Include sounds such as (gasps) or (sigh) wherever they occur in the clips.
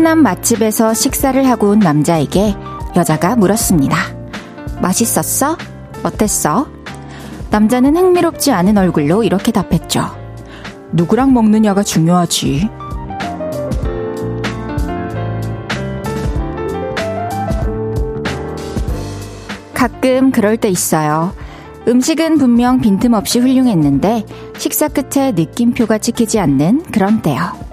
소문난 맛집에서 식사를 하고 온 남자에게 여자가 물었습니다. 맛있었어? 어땠어? 남자는 흥미롭지 않은 얼굴로 이렇게 답했죠. 누구랑 먹느냐가 중요하지. 가끔 그럴 때 있어요. 음식은 분명 빈틈없이 훌륭했는데 식사 끝에 느낌표가 찍히지 않는 그런 때요.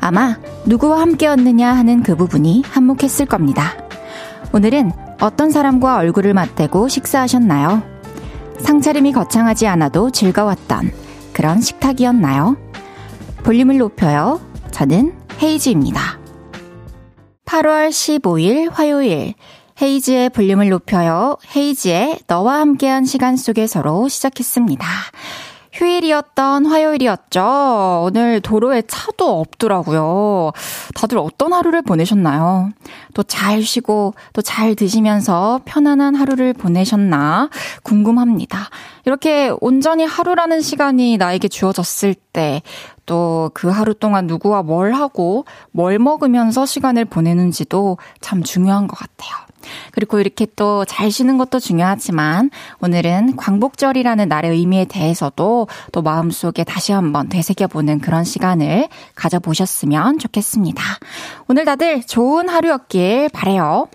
아마 누구와 함께였느냐 하는 그 부분이 한몫했을 겁니다. 오늘은 어떤 사람과 얼굴을 맞대고 식사하셨나요? 상차림이 거창하지 않아도 즐거웠던 그런 식탁이었나요? 볼륨을 높여요. 저는 헤이즈입니다. 8월 15일 화요일 헤이즈의 볼륨을 높여요. 헤이즈의 너와 함께한 시간 속에서로 시작했습니다. 휴일이었던 화요일이었죠. 오늘 도로에 차도 없더라고요. 다들 어떤 하루를 보내셨나요? 또 잘 쉬고 또 잘 드시면서 편안한 하루를 보내셨나 궁금합니다. 이렇게 온전히 하루라는 시간이 나에게 주어졌을 때 또 그 하루 동안 누구와 뭘 하고 뭘 먹으면서 시간을 보내는지도 참 중요한 것 같아요. 그리고 이렇게 또 잘 쉬는 것도 중요하지만 오늘은 광복절이라는 날의 의미에 대해서도 또 마음속에 다시 한번 되새겨보는 그런 시간을 가져보셨으면 좋겠습니다. 오늘 다들 좋은 하루였길 바래요.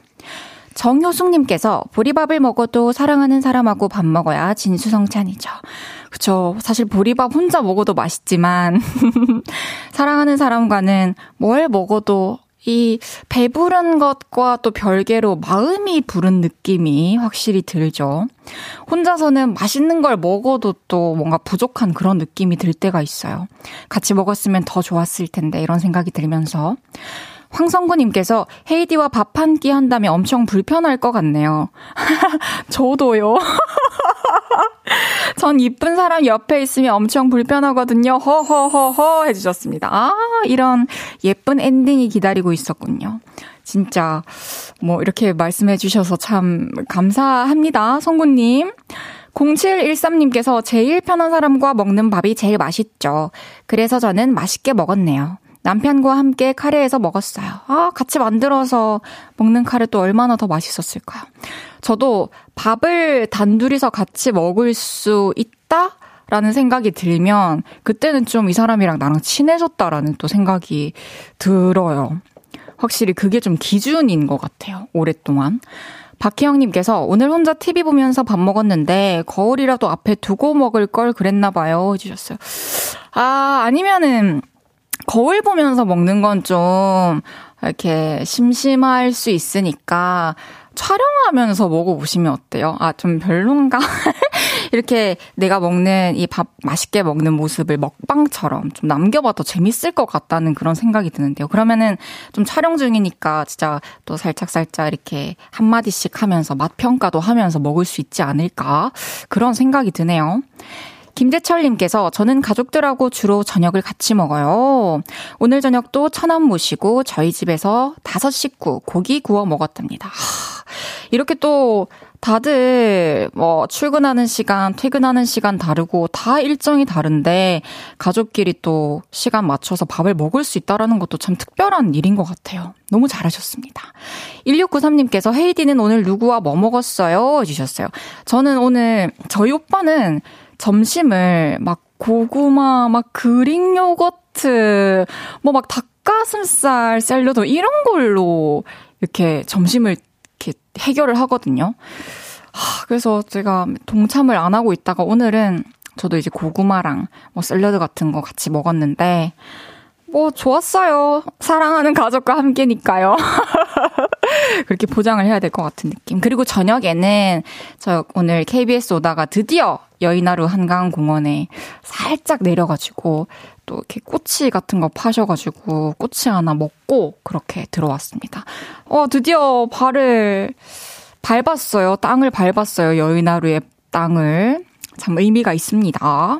정효숙님께서 보리밥을 먹어도 사랑하는 사람하고 밥 먹어야 진수성찬이죠. 그쵸. 사실 보리밥 혼자 먹어도 맛있지만, (laughs) 사랑하는 사람과는 뭘 먹어도 이 배부른 것과 또 별개로 마음이 부른 느낌이 확실히 들죠. 혼자서는 맛있는 걸 먹어도 또 뭔가 부족한 그런 느낌이 들 때가 있어요. 같이 먹었으면 더 좋았을 텐데 이런 생각이 들면서 황성구님께서 헤이디와 밥 한 끼 한다면 엄청 불편할 것 같네요. (laughs) 저도요. (laughs) (laughs) 전 이쁜 사람 옆에 있으면 엄청 불편하거든요. 허허허허 해주셨습니다. 아, 이런 예쁜 엔딩이 기다리고 있었군요. 진짜, 뭐, 이렇게 말씀해 주셔서 참 감사합니다. 성구님. 0713님께서 제일 편한 사람과 먹는 밥이 제일 맛있죠. 그래서 저는 맛있게 먹었네요. 남편과 함께 카레에서 먹었어요. 아, 같이 만들어서 먹는 카레 또 얼마나 더 맛있었을까요? 저도 밥을 단둘이서 같이 먹을 수 있다? 라는 생각이 들면 그때는 좀 이 사람이랑 나랑 친해졌다라는 또 생각이 들어요. 확실히 그게 좀 기준인 것 같아요. 오랫동안. 박혜영님께서 오늘 혼자 TV 보면서 밥 먹었는데 거울이라도 앞에 두고 먹을 걸 그랬나 봐요. 해주셨어요. 아, 아니면은 거울 보면서 먹는 건 좀 이렇게 심심할 수 있으니까 촬영하면서 먹어보시면 어때요? 아, 좀 별론가? (laughs) 이렇게 내가 먹는 이 밥 맛있게 먹는 모습을 먹방처럼 좀 남겨봐 도 재밌을 것 같다는 그런 생각이 드는데요. 그러면은 좀 촬영 중이니까 진짜 또 살짝살짝 이렇게 한마디씩 하면서 맛 평가도 하면서 먹을 수 있지 않을까? 그런 생각이 드네요. 김재철님께서 저는 가족들하고 주로 저녁을 같이 먹어요. 오늘 저녁도 천안 모시고 저희 집에서 다섯 식구 고기 구워 먹었답니다. 하, 이렇게 또 다들 뭐 출근하는 시간, 퇴근하는 시간 다르고 다 일정이 다른데 가족끼리 또 시간 맞춰서 밥을 먹을 수 있다라는 것도 참 특별한 일인 것 같아요. 너무 잘하셨습니다. 1693님께서 헤이디는 오늘 누구와 뭐 먹었어요? 해주셨어요. 저는 오늘 저희 오빠는 점심을 막 고구마, 막 그릭 요거트, 뭐 막 닭가슴살 샐러드 이런 걸로 이렇게 점심을 이렇게 해결을 하거든요. 하, 그래서 제가 동참을 안 하고 있다가 오늘은 저도 이제 고구마랑 뭐 샐러드 같은 거 같이 먹었는데 뭐 좋았어요. 사랑하는 가족과 함께니까요. (laughs) 그렇게 포장을 해야 될 것 같은 느낌. 그리고 저녁에는 저 오늘 KBS 오다가 드디어 여의나루 한강공원에 살짝 내려가지고 또 이렇게 꼬치 같은 거 파셔가지고 꼬치 하나 먹고 그렇게 들어왔습니다. 어, 드디어 발을 밟았어요. 땅을 밟았어요. 여의나루의 땅을. 참 의미가 있습니다.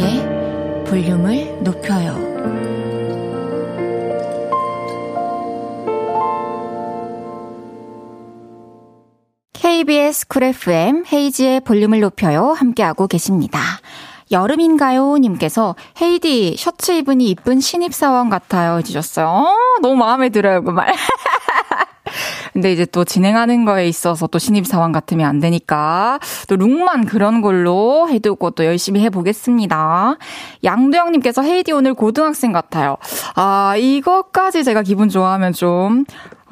볼륨을 높여요. KBS 쿨 FM 헤이즈의 볼륨을 높여요. 함께하고 계십니다. 여름인가요? 님께서 헤이디 셔츠 입으니 이쁜 신입사원 같아요. 해주셨어요. 어, 너무 마음에 들어요, 그 말. (laughs) 근데 이제 또 진행하는 거에 있어서 또 신입사원 같으면 안 되니까 또 look만 그런 걸로 해두고 또 열심히 해보겠습니다. 양도영님께서 헤이디 오늘 고등학생 같아요. 아, 이것까지 제가 기분 좋아하면 좀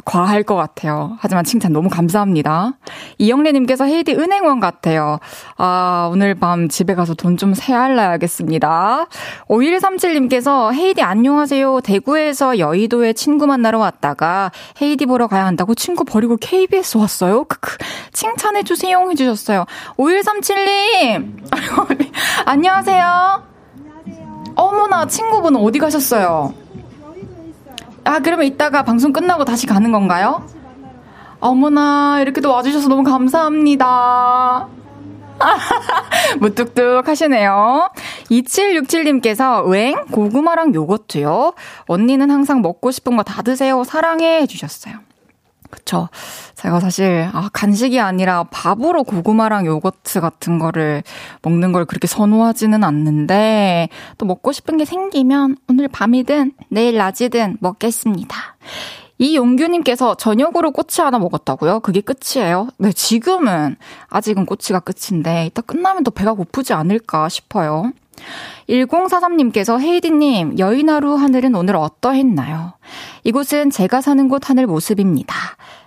과할 것 같아요. 하지만 칭찬 너무 감사합니다. 이영래님께서 헤이디 은행원 같아요. 아, 오늘 밤 집에 가서 돈 좀 세알라야겠습니다. 5137님께서 헤이디 안녕하세요. 대구에서 여의도에 친구 만나러 왔다가 헤이디 보러 가야 한다고 친구 버리고 KBS 왔어요. 크크. 칭찬해주세요. 해주셨어요. 5137님! (laughs) 안녕하세요. 안녕하세요. 어머나, 친구분 어디 가셨어요? 아, 그러면 이따가 방송 끝나고 다시 가는 건가요? 어머나, 이렇게도 와주셔서 너무 감사합니다. (laughs) 무뚝뚝 하시네요. 2767님께서, 웽? 고구마랑 요거트요? 언니는 항상 먹고 싶은 거 다 드세요. 사랑해. 해주셨어요. 그쵸. 제가 사실, 아, 간식이 아니라 밥으로 고구마랑 요거트 같은 거를 먹는 걸 그렇게 선호하지는 않는데, 또 먹고 싶은 게 생기면 오늘 밤이든 내일 낮이든 먹겠습니다. 이용규님께서 저녁으로 꼬치 하나 먹었다고요? 그게 끝이에요? 네, 지금은 아직은 꼬치가 끝인데, 이따 끝나면 또 배가 고프지 않을까 싶어요. 1043님께서 헤이디님, 여의나루 하늘은 오늘 어떠했나요? 이곳은 제가 사는 곳 하늘 모습입니다.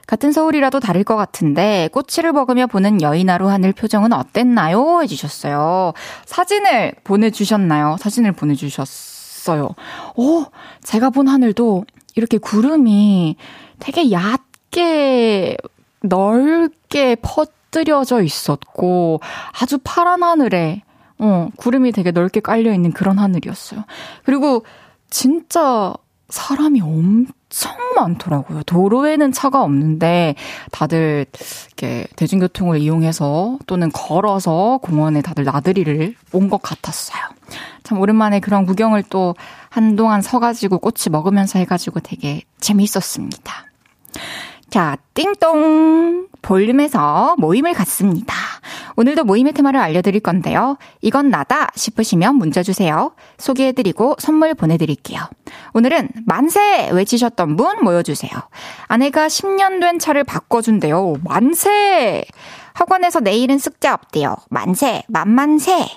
같은 서울이라도 다를 것 같은데 꼬치를 먹으며 보는 여의나루 하늘 표정은 어땠나요? 해주셨어요. 사진을 보내주셨나요? 사진을 보내주셨어요. 오, 제가 본 하늘도 이렇게 구름이 되게 얕게 넓게 퍼뜨려져 있었고 아주 파란 하늘에 어, 구름이 되게 넓게 깔려 있는 그런 하늘이었어요. 그리고 진짜 사람이 엄청 많더라고요. 도로에는 차가 없는데 다들 이렇게 대중교통을 이용해서 또는 걸어서 공원에 다들 나들이를 온 것 같았어요. 참 오랜만에 그런 구경을 또 한동안 서가지고 꽃이 먹으면서 해가지고 되게 재미있었습니다. 자, 띵동! 볼륨에서 모임을 갖습니다. 오늘도 모임의 테마를 알려드릴 건데요. 이건 나다 싶으시면 문자 주세요. 소개해드리고 선물 보내드릴게요. 오늘은 만세 외치셨던 분 모여주세요. 아내가 10년 된 차를 바꿔준대요. 만세! 학원에서 내일은 쓱자 없대요. 만세, 만만세!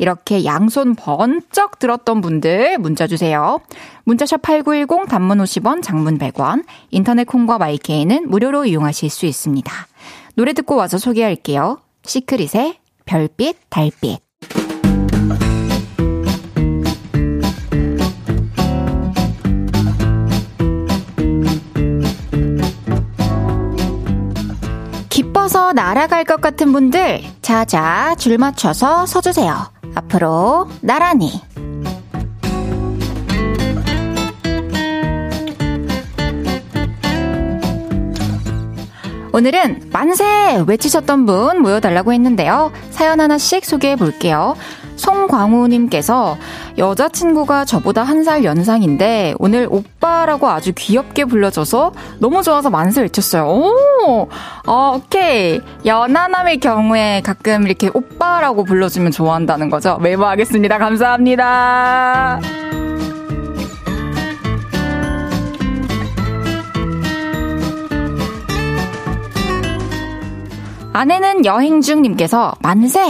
이렇게 양손 번쩍 들었던 분들 문자 주세요. 문자샵 8910 단문 50원, 장문 100원, 인터넷 콩과 마이케이는 무료로 이용하실 수 있습니다. 노래 듣고 와서 소개할게요. 시크릿의 별빛, 달빛. 기뻐서 날아갈 것 같은 분들, 자자, 줄 맞춰서 서주세요. 앞으로, 나란히. 오늘은 만세! 외치셨던 분 모여달라고 했는데요. 사연 하나씩 소개해 볼게요. 송광우님께서 여자친구가 저보다 한 살 연상인데 오늘 오빠라고 아주 귀엽게 불러줘서 너무 좋아서 만세 외쳤어요. 오! 어, 오케이. 연하남의 경우에 가끔 이렇게 오빠라고 불러주면 좋아한다는 거죠. 메모하겠습니다. 감사합니다. 아내는 여행 중님께서 만세!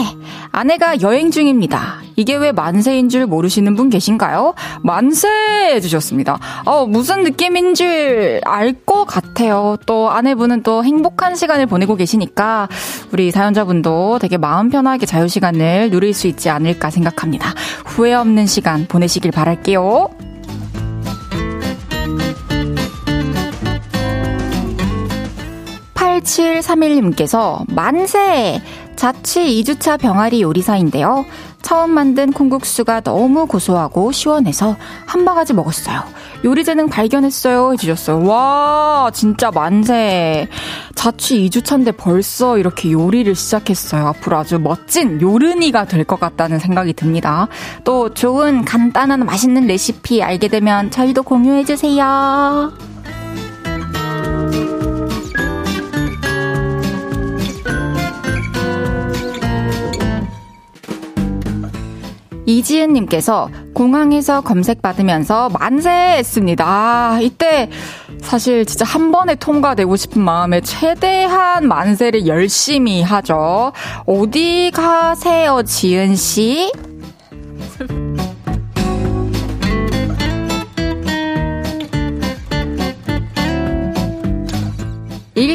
아내가 여행 중입니다. 이게 왜 만세인 줄 모르시는 분 계신가요? 만세! 해주셨습니다. 어, 무슨 느낌인지 알것 같아요. 또 아내분은 또 행복한 시간을 보내고 계시니까 우리 사연자분도 되게 마음 편하게 자유시간을 누릴 수 있지 않을까 생각합니다. 후회 없는 시간 보내시길 바랄게요. 8731님께서 만세! 자취 2주차 병아리 요리사인데요. 처음 만든 콩국수가 너무 고소하고 시원해서 한 바가지 먹었어요. 요리 재능 발견했어요. 해주셨어요. 와, 진짜 만세. 자취 2주차인데 벌써 이렇게 요리를 시작했어요. 앞으로 아주 멋진 요른이가 될 것 같다는 생각이 듭니다. 또 좋은 간단한 맛있는 레시피 알게 되면 저희도 공유해주세요. 이지은님께서 공항에서 검색받으면서 만세 했습니다. 아, 이때 사실 진짜 한 번에 통과되고 싶은 마음에 최대한 만세를 열심히 하죠. 어디 가세요, 지은씨?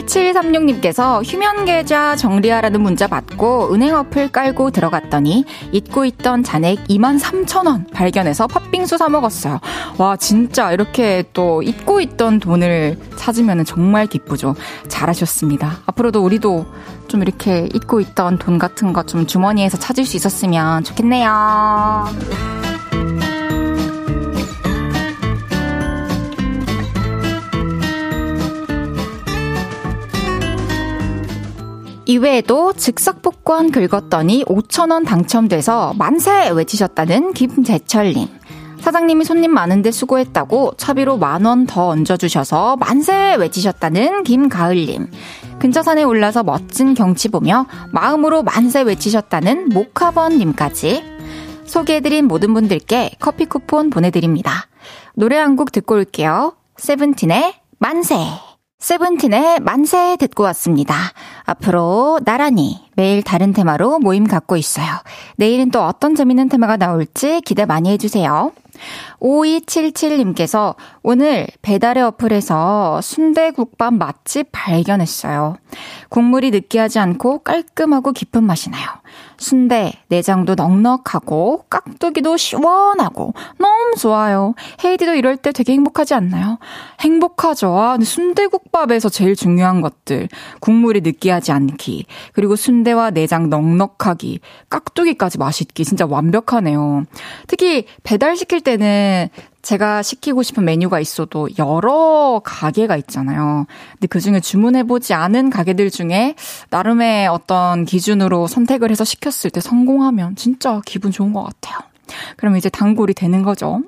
1736님께서 휴면 계좌 정리하라는 문자 받고 은행 어플 깔고 들어갔더니 잊고 있던 잔액 23,000원 발견해서 팥빙수 사 먹었어요. 와, 진짜 이렇게 또 잊고 있던 돈을 찾으면 정말 기쁘죠. 잘하셨습니다. 앞으로도 우리도 좀 이렇게 잊고 있던 돈 같은 거 좀 주머니에서 찾을 수 있었으면 좋겠네요. 이외에도 즉석 복권 긁었더니 5천원 당첨돼서 만세 외치셨다는 김재철님. 사장님이 손님 많은데 수고했다고 차비로 만 원 더 얹어주셔서 만세 외치셨다는 김가을님. 근처 산에 올라서 멋진 경치 보며 마음으로 만세 외치셨다는 모카번님까지 소개해드린 모든 분들께 커피 쿠폰 보내드립니다. 노래 한 곡 듣고 올게요. 세븐틴의 만세. 세븐틴의 만세 듣고 왔습니다. 앞으로 나란히 매일 다른 테마로 모임 갖고 있어요. 내일은 또 어떤 재밌는 테마가 나올지 기대 많이 해주세요. 5277님께서 오늘 배달의 어플에서 순대국밥 맛집 발견했어요. 국물이 느끼하지 않고 깔끔하고 깊은 맛이 나요. 순대, 내장도 넉넉하고 깍두기도 시원하고 너무 좋아요. 헤이디도 이럴 때 되게 행복하지 않나요? 행복하죠. 아, 순대국밥에서 제일 중요한 것들. 국물이 느끼하지 않기. 그리고 순대와 내장 넉넉하기. 깍두기까지 맛있기. 진짜 완벽하네요. 특히 배달 시킬 때는 제가 시키고 싶은 메뉴가 있어도 여러 가게가 있잖아요. 근데 그 중에 주문해보지 않은 가게들 중에 나름의 어떤 기준으로 선택을 해서 시켰을 때 성공하면 진짜 기분 좋은 것 같아요. 그럼 이제 단골이 되는 거죠.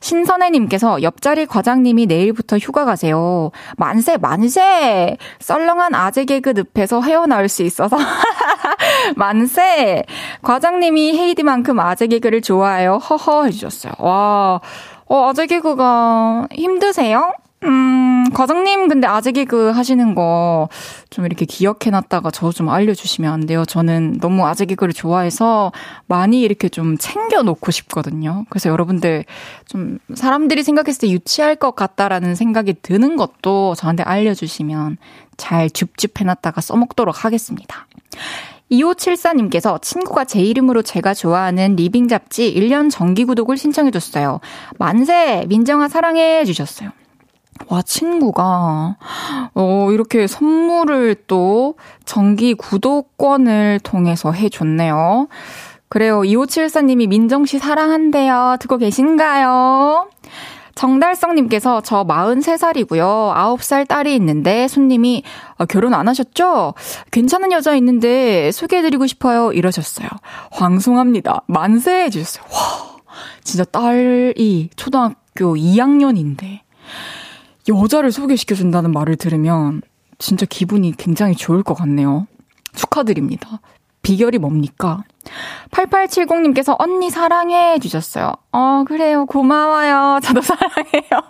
신선혜님께서 옆자리 과장님이 내일부터 휴가 가세요. 만세, 만세! 썰렁한 아재 개그 늪에서 헤어나올 수 있어서. (laughs) (laughs) 만세! 과장님이 헤이디만큼 아재 개그를 좋아해요. 허허 해주셨어요. 와, 어, 아재 개그가 힘드세요? 음, 과장님, 근데 아재 개그 하시는 거 좀 이렇게 기억해놨다가 저 좀 알려주시면 안 돼요? 저는 너무 아재 개그를 좋아해서 많이 이렇게 좀 챙겨놓고 싶거든요. 그래서 여러분들 좀 사람들이 생각했을 때 유치할 것 같다라는 생각이 드는 것도 저한테 알려주시면 잘 줍줍해놨다가 써먹도록 하겠습니다. 2574님께서 친구가 제 이름으로 제가 좋아하는 living 잡지 1년 정기 구독을 신청해줬어요. 만세! 민정아 사랑해! 주셨어요. 와, 친구가, 어, 이렇게 선물을 또 정기 구독권을 통해서 해줬네요. 그래요. 2574님이 민정 씨 사랑한대요. 듣고 계신가요? 정달성님께서 저 43살이고요. 9살 딸이 있는데 손님이 아, 결혼 안 하셨죠? 괜찮은 여자 있는데 소개해드리고 싶어요. 이러셨어요. 황송합니다. 만세 해 주셨어요. 와, 진짜 딸이 초등학교 2학년인데 여자를 소개시켜준다는 말을 들으면 진짜 기분이 굉장히 좋을 것 같네요. 축하드립니다. 비결이 뭡니까? 8870님께서 언니 사랑해 주셨어요. 어, 그래요. 고마워요. 저도 (laughs) 사랑해요.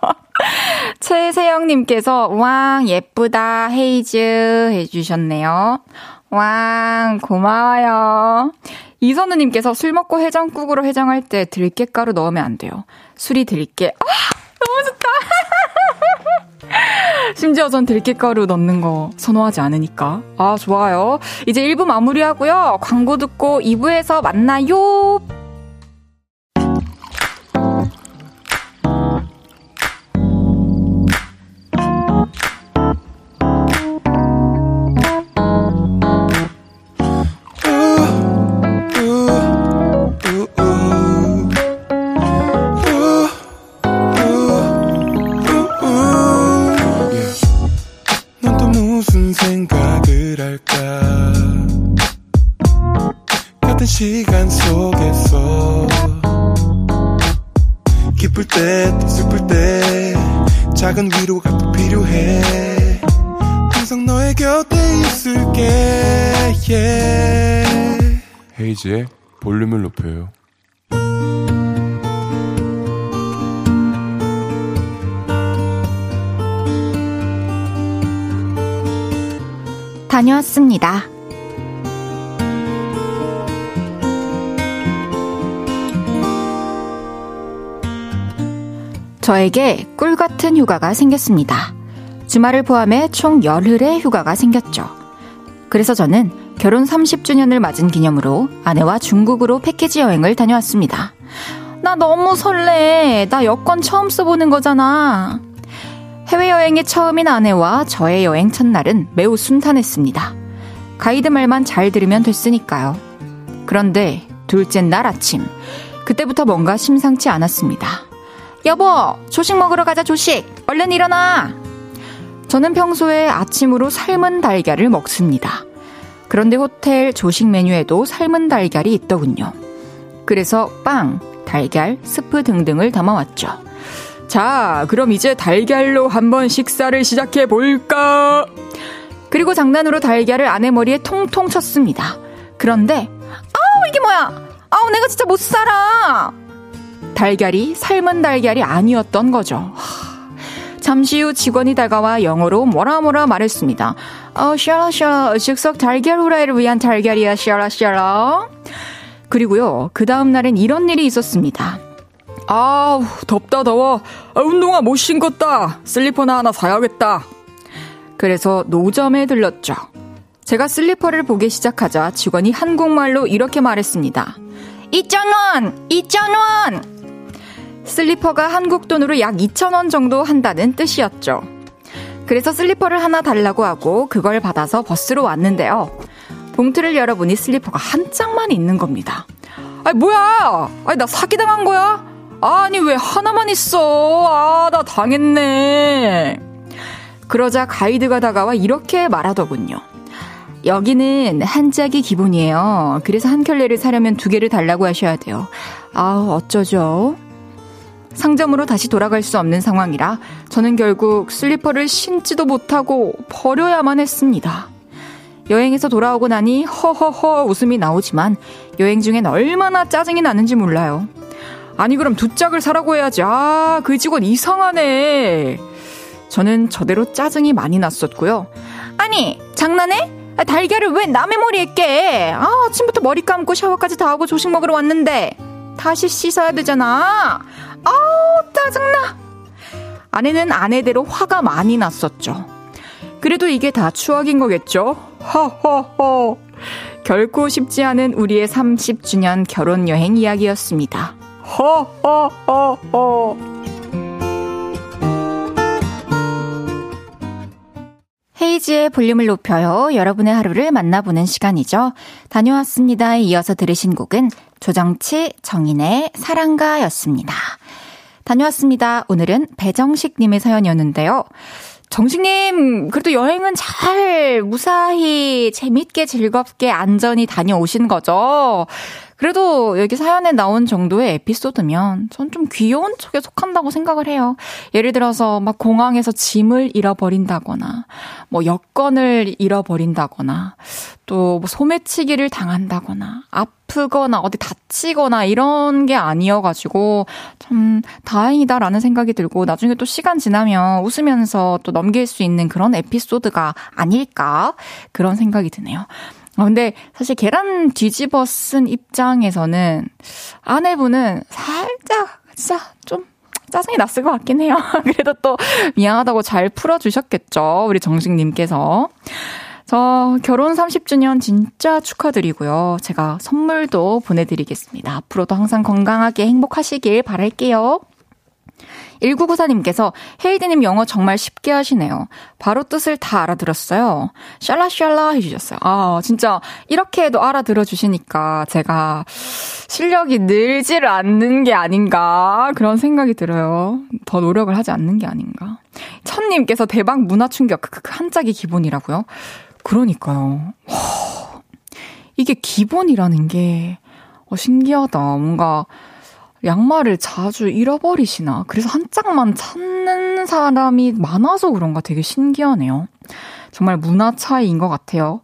최세영님께서 왕 예쁘다 헤이즈 해주셨네요. 왕 고마워요. 이선우님께서 술 먹고 해장국으로 해장할 때 들깨가루 넣으면 안 돼요. 술이 들깨. 아. (laughs) 심지어 전 들깨가루 넣는 거 선호하지 않으니까. 아, 좋아요. 이제 1부 마무리하고요. 광고 듣고 2부에서 만나요. 다녀왔습니다. 저에게 꿀 같은 휴가가 생겼습니다. 주말을 포함해 총 열흘의 휴가가 생겼죠. 그래서 저는 결혼 30주년을 맞은 기념으로 아내와 중국으로 패키지 여행을 다녀왔습니다. 나 너무 설레. 나 여권 처음 써보는 거잖아. 해외여행의 처음인 아내와 저의 여행 첫날은 매우 순탄했습니다. 가이드 말만 잘 들으면 됐으니까요. 그런데 둘째 날 아침, 그때부터 뭔가 심상치 않았습니다. 여보, 조식 먹으러 가자, 조식! 얼른 일어나! 저는 평소에 아침으로 삶은 달걀을 먹습니다. 그런데 호텔 조식 메뉴에도 삶은 달걀이 있더군요. 그래서 빵, 달걀, 스프 등등을 담아왔죠. 자, 그럼 이제 달걀로 한번 식사를 시작해 볼까? 그리고 장난으로 달걀을 아내 머리에 통통 쳤습니다. 그런데, 아우, 이게 뭐야! 아우, 내가 진짜 못 살아! 달걀이 삶은 달걀이 아니었던 거죠. 잠시 후 직원이 다가와 영어로 뭐라 뭐라 말했습니다. 어, 샤라 샤라, 즉석 달걀 후라이를 위한 달걀이야, 샤라 샤라. 그리고요, 그 다음 날엔 이런 일이 있었습니다. 아우, 덥다, 더워. 아, 운동화 못 신겠다. 슬리퍼나 하나 사야겠다. 그래서 노점에 들렀죠. 제가 슬리퍼를 보기 시작하자 직원이 한국말로 이렇게 말했습니다. 2,000원! 2,000원! 슬리퍼가 한국 돈으로 약 2,000원 정도 한다는 뜻이었죠. 그래서 슬리퍼를 하나 달라고 하고 그걸 받아서 버스로 왔는데요. 봉투를 열어보니 슬리퍼가 한 짝만 있는 겁니다. 아니, 뭐야! 아니, 나 사기당한 거야? 아니, 왜 하나만 있어? 아, 나 당했네. 그러자 가이드가 다가와 이렇게 말하더군요. 여기는 한 짝이 기본이에요. 그래서 한 켤레를 사려면 두 개를 달라고 하셔야 돼요. 아우, 어쩌죠? 상점으로 다시 돌아갈 수 없는 상황이라 저는 결국 슬리퍼를 신지도 못하고 버려야만 했습니다. 여행에서 돌아오고 나니 허허허 웃음이 나오지만 여행 중엔 얼마나 짜증이 나는지 몰라요. 아니 그럼 두 짝을 사라고 해야지. 아, 그 직원 이상하네. 저는 저대로 짜증이 많이 났었고요. 아니, 장난해? 아, 달걀을 왜 남의 머리에 깨? 아, 아침부터 머리 감고 샤워까지 다 하고 조식 먹으러 왔는데 다시 씻어야 되잖아. 아우, 짜증나. 아내는 아내대로 화가 많이 났었죠. 그래도 이게 다 추억인 거겠죠? 허허허. 결코 쉽지 않은 우리의 30주년 결혼 여행 이야기였습니다. 허허허허. 헤이지의 볼륨을 높여요. 여러분의 하루를 만나보는 시간이죠. 다녀왔습니다에 이어서 들으신 곡은 조정치 정인의 사랑가였습니다. 다녀왔습니다. 오늘은 배정식님의 사연이었는데요. 정식님, 그래도 여행은 잘, 무사히, 재밌게, 즐겁게, 안전히 다녀오신 거죠? 그래도 여기 사연에 나온 정도의 에피소드면 전 좀 귀여운 쪽에 속한다고 생각을 해요. 예를 들어서 막 공항에서 짐을 잃어버린다거나, 뭐 여권을 잃어버린다거나, 또 뭐 소매치기를 당한다거나, 아프거나 어디 다치거나 이런 게 아니어가지고 참 다행이다라는 생각이 들고 나중에 또 시간 지나면 웃으면서 또 넘길 수 있는 그런 에피소드가 아닐까 그런 생각이 드네요. 아, 근데 사실 계란 뒤집어 쓴 입장에서는 아내분은 살짝 진짜 좀 짜증이 났을 것 같긴 해요. (laughs) 그래도 또 미안하다고 잘 풀어주셨겠죠. 우리 정식님께서. 저 결혼 30주년 진짜 축하드리고요. 제가 선물도 보내드리겠습니다. 앞으로도 항상 건강하게 행복하시길 바랄게요. 1994님께서 헤이드님 영어 정말 쉽게 하시네요. 바로 뜻을 다 알아들었어요. 샬라샬라 해주셨어요. 아, 진짜 이렇게 해도 알아들어 주시니까 제가 실력이 늘지를 않는 게 아닌가 그런 생각이 들어요. 더 노력을 하지 않는 게 아닌가. 천님께서 대박 문화 충격 한 짝이 기본이라고요? 그러니까요. 이게 기본이라는 게 어, 신기하다. 뭔가 양말을 자주 잃어버리시나. 그래서 한 짝만 찾는 사람이 많아서 그런가 되게 신기하네요. 정말 문화 차이인 것 같아요.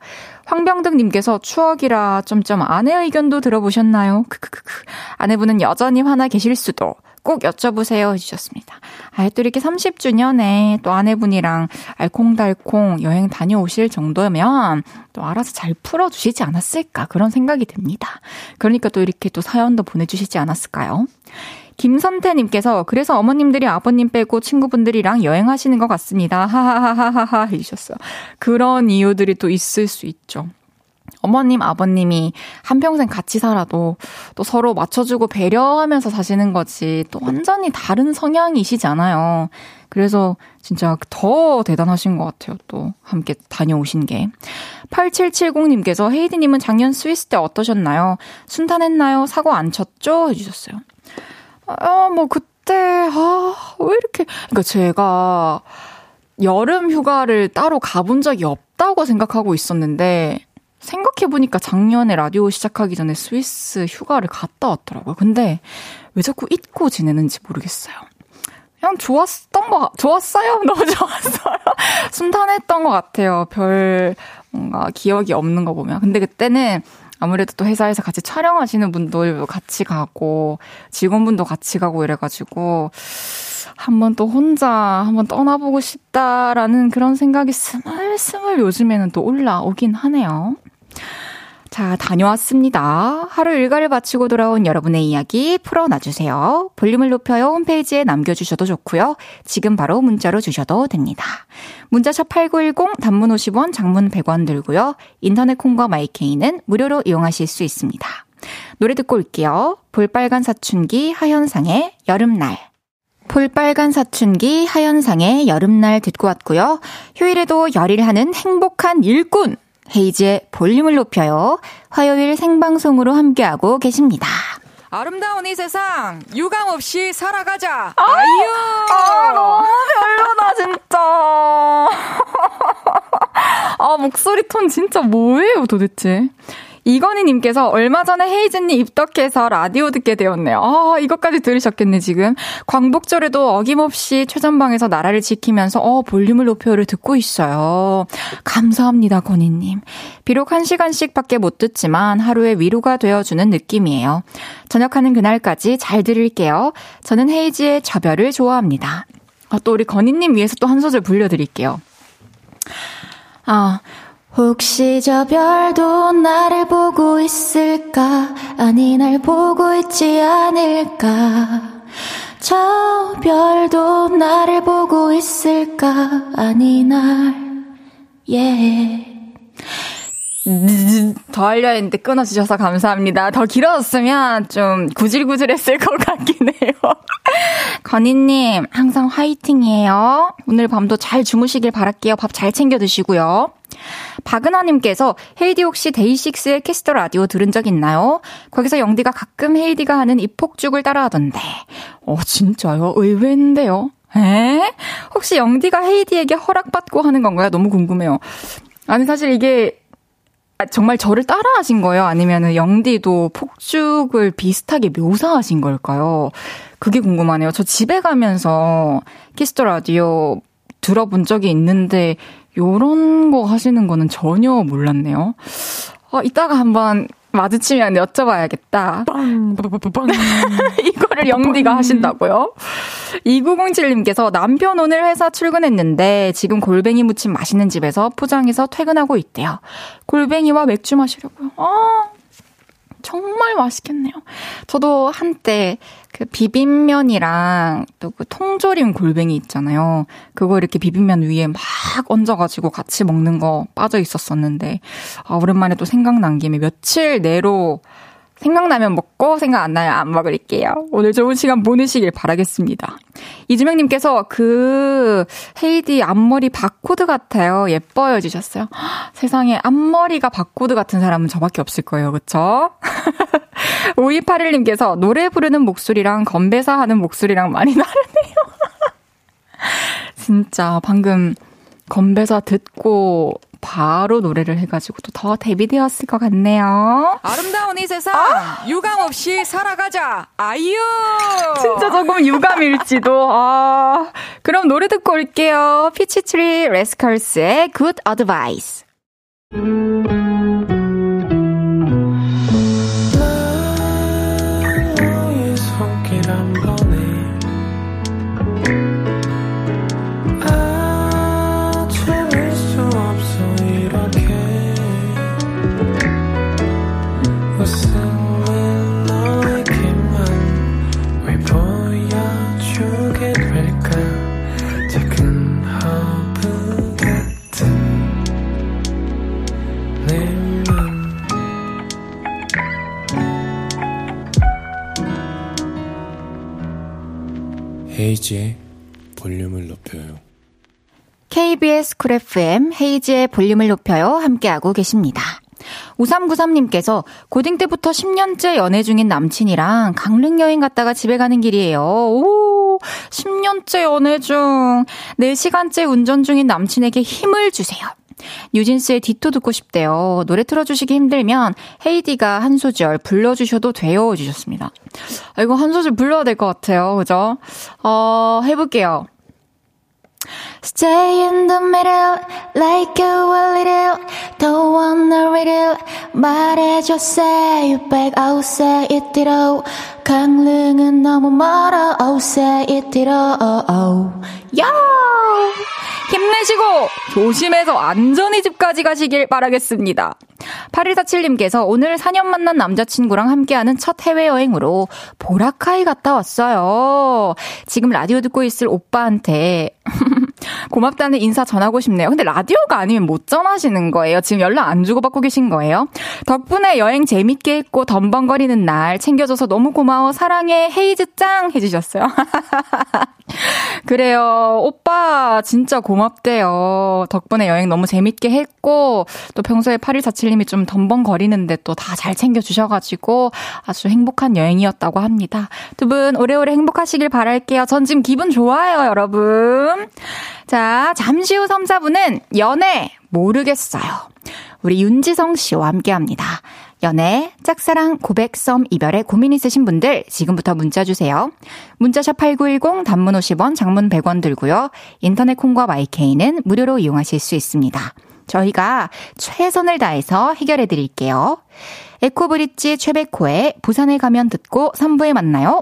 황병득님께서 추억이라 점점 아내 의견도 들어보셨나요? 크크크크. 아내분은 여전히 화나 계실 수도. 꼭 여쭤보세요 해주셨습니다. 아, 또 이렇게 30주년에 또 아내분이랑 알콩달콩 여행 다녀오실 정도면 또 알아서 잘 풀어주시지 않았을까 그런 생각이 듭니다. 그러니까 또 이렇게 또 사연도 보내주시지 않았을까요? 김선태님께서 그래서 어머님들이 아버님 빼고 친구분들이랑 여행하시는 것 같습니다. 하하하하하 해주셨어요. 그런 이유들이 또 있을 수 있죠. 어머님, 아버님이 한평생 같이 살아도 또 서로 맞춰주고 배려하면서 사시는 거지 또 완전히 다른 성향이시잖아요. 그래서 진짜 더 대단하신 것 같아요. 또 함께 다녀오신 게. 8770님께서 헤이드님은 작년 스위스 때 어떠셨나요? 순탄했나요? 사고 안 쳤죠? 해주셨어요. 아, 뭐, 그때, 아, 왜 이렇게. 그니까 제가 여름 휴가를 따로 가본 적이 없다고 생각하고 있었는데, 생각해보니까 작년에 라디오 시작하기 전에 스위스 휴가를 갔다 왔더라고요. 근데 왜 자꾸 잊고 지내는지 모르겠어요. 그냥 좋았던 거, 좋았어요. (laughs) 너무 좋았어요. 순탄했던 것 같아요. 별 뭔가 기억이 없는 거 보면. 근데 그때는 아무래도 또 회사에서 같이 촬영하시는 분도 같이 가고 직원분도 같이 가고 이래가지고 한번 또 혼자 한번 떠나보고 싶다라는 그런 생각이 스물스물 요즘에는 또 올라오긴 하네요. 자, 다녀왔습니다. 하루 일과를 마치고 돌아온 여러분의 이야기 풀어놔주세요. 볼륨을 높여요 홈페이지에 남겨주셔도 좋고요. 지금 바로 문자로 주셔도 됩니다. 문자샵 8910 단문 50원, 장문 100원 들고요. 인터넷 콩과 마이케이는 무료로 이용하실 수 있습니다. 노래 듣고 올게요. 볼빨간 사춘기 하현상의 여름날. 볼빨간 사춘기 하현상의 여름날 듣고 왔고요. 휴일에도 열일하는 행복한 일꾼 헤이즈의 볼륨을 높여요. 화요일 생방송으로 함께하고 계십니다. 아름다운 이 세상 유감 없이 살아가자. 아, 아유. 아, 너무 별로다 진짜. (laughs) 아 목소리 톤 진짜 뭐예요 도대체? 이건희님께서 얼마 전에 헤이즈님 입덕해서 라디오 듣게 되었네요. 아, 이것까지 들으셨겠네, 지금. 광복절에도 어김없이 최전방에서 나라를 지키면서, 어, 볼륨을 높여를 듣고 있어요. 감사합니다, 건희님. 비록 한 시간씩 밖에 못 듣지만 하루의 위로가 되어주는 느낌이에요. 저녁하는 그날까지 잘 들을게요. 저는 헤이즈의 저별을 좋아합니다. 아, 또 우리 건희님 위해서 또 한 소절 불려드릴게요. 아, 혹시 저 별도 나를 보고 있을까? 아니, 날 보고 있지 않을까? 저 별도 나를 보고 있을까? 아니, 날, 예. 더 하려 했는데 끊어주셔서 감사합니다. 더 길어졌으면 좀 구질구질했을 것 같긴 해요. (laughs) 건희님, 항상 화이팅이에요. 오늘 밤도 잘 주무시길 바랄게요. 밥 잘 챙겨 드시고요. 박은하님께서 헤이디 혹시 데이식스의 캐스터 라디오 들은 적 있나요? 거기서 영디가 가끔 헤이디가 하는 입폭죽을 따라하던데. 어, 진짜요? 의외인데요? 에? 혹시 영디가 헤이디에게 허락받고 하는 건가요? 너무 궁금해요. 아니, 사실 이게 아, 정말 저를 따라하신 거예요? 아니면 영디도 폭죽을 비슷하게 묘사하신 걸까요? 그게 궁금하네요. 저 집에 가면서 키스 더 라디오 들어본 적이 있는데 요런 거 하시는 거는 전혀 몰랐네요. 어, 이따가 한번 마주치면 여쭤봐야겠다. 빵, 빵, (laughs) 이거를 영디가 하신다고요? 2907님께서 남편 오늘 회사 출근했는데 지금 골뱅이 무침 맛있는 집에서 포장해서 퇴근하고 있대요. 골뱅이와 맥주 마시려고요. 아, 정말 맛있겠네요. 저도 한때 그 비빔면이랑 또 그 통조림 골뱅이 있잖아요. 그거 이렇게 비빔면 위에 막 얹어가지고 같이 먹는 거 빠져 있었었는데, 아, 오랜만에 또 생각난 김에 며칠 내로 생각나면 먹고 생각 안 나면 안 먹을게요. 오늘 좋은 시간 보내시길 바라겠습니다. 이주명님께서 그 헤이디 앞머리 바코드 같아요. 예뻐요 주셨어요. 세상에 앞머리가 바코드 같은 사람은 저밖에 없을 거예요. 그쵸? (laughs) 5281님께서 노래 부르는 목소리랑 건배사 하는 목소리랑 많이 다르네요. (laughs) 진짜 방금 건배사 듣고 바로 노래를 해가지고 또 더 대비되었을 것 같네요. 아름다운 이 세상 아! 유감 없이 살아가자 아이유. 진짜 조금 유감일지도. 아 그럼 노래 듣고 올게요. Peach Tree Rascals의 Good Advice. 헤이즈의 볼륨을 높여요. KBS 쿨 FM 헤이즈의 볼륨을 높여요. 함께하고 계십니다. 5393님께서 고딩 때부터 10년째 연애 중인 남친이랑 강릉 여행 갔다가 집에 가는 길이에요. 오, 10년째 연애 중 4시간째 운전 중인 남친에게 힘을 주세요. 뉴진스의 Ditto 듣고 싶대요. 노래 틀어주시기 힘들면 헤이디가 한 소절 불러주셔도 돼요. 주셨습니다. 아, 이거 한 소절 불러야 될 것 같아요. 그죠? 어, 해볼게요. Stay in the middle, like you a little, don't wanna riddle. 말해줘, say you back, I'll say it it all. 강릉은 너무 멀어, it all. Yo! 힘내시고 조심해서 안전히 집까지 가시길 바라겠습니다. 8147님께서 오늘 4년 만난 남자친구랑 함께하는 첫 해외여행으로 보라카이 갔다 왔어요. 지금 라디오 듣고 있을 오빠한테 (laughs) 고맙다는 인사 전하고 싶네요. 근데 라디오가 아니면 못 전하시는 거예요. 지금 연락 안 주고받고 계신 거예요. 덕분에 여행 재밌게 했고 덤벙거리는 날 챙겨줘서 너무 고마워. 사랑해. 헤이즈 짱 해주셨어요. (laughs) 그래요. 오빠 진짜 고맙대요. 덕분에 여행 너무 재밌게 했고 또 평소에 8147님이 좀 덤벙거리는데 또 다 잘 챙겨주셔가지고 아주 행복한 여행이었다고 합니다. 두 분 오래오래 행복하시길 바랄게요. 전 지금 기분 좋아요, 여러분. 자, 잠시 후 3, 4분은 연애 모르겠어요. 우리 윤지성 씨와 함께 합니다. 연애, 짝사랑, 고백, 썸, 이별에 고민 있으신 분들 지금부터 문자 주세요. 문자샵 8910 단문 50원, 장문 100원 들고요. 인터넷 콩과 마이케이는 무료로 이용하실 수 있습니다. 저희가 최선을 다해서 해결해 드릴게요. 에코브릿지 최백호의 부산에 가면 듣고 3부에 만나요.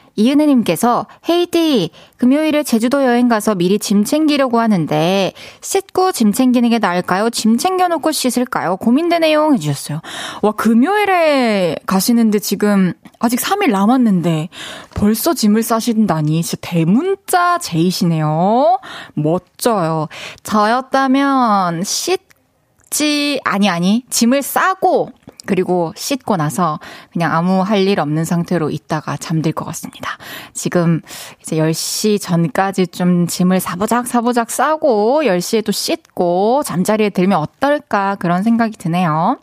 이은혜님께서 헤이디 금요일에 제주도 여행 가서 미리 짐 챙기려고 하는데 씻고 짐 챙기는 게 나을까요? 짐 챙겨놓고 씻을까요? 고민되네요 해주셨어요. 와 금요일에 가시는데 지금 아직 3일 남았는데 벌써 짐을 싸신다니 진짜 대문자 제이시네요. 멋져요. 저였다면 씻지 아니 아니 짐을 싸고 그리고 씻고 나서 그냥 아무 할 일 없는 상태로 있다가 잠들 것 같습니다. 지금 이제 10시 전까지 좀 짐을 사보작 사보작 싸고 10시에 또 씻고 잠자리에 들면 어떨까 그런 생각이 드네요.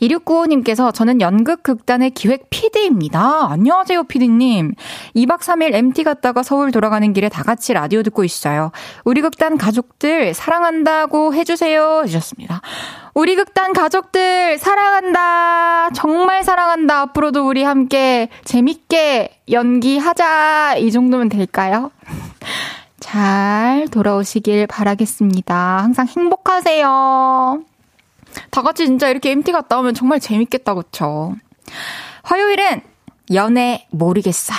2695님께서 저는 연극 극단의 기획 PD입니다. 안녕하세요, PD님. 2박 3일 MT 갔다가 서울 돌아가는 길에 다 같이 라디오 듣고 있어요. 우리 극단 가족들 사랑한다고 해주세요. 해주셨습니다. 우리 극단 가족들 사랑한다. 정말 사랑한다. 앞으로도 우리 함께 재밌게 연기하자. 이 정도면 될까요? (laughs) 잘 돌아오시길 바라겠습니다. 항상 행복하세요. 다 같이 진짜 이렇게 MT 갔다 오면 정말 재밌겠다, 그쵸? 화요일은 연애 모르겠어요.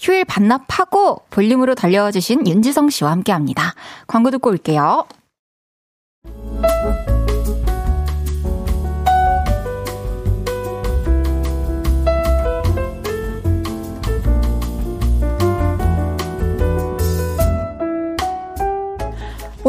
휴일 반납하고 볼륨으로 달려주신 윤지성 씨와 함께 합니다. 광고 듣고 올게요.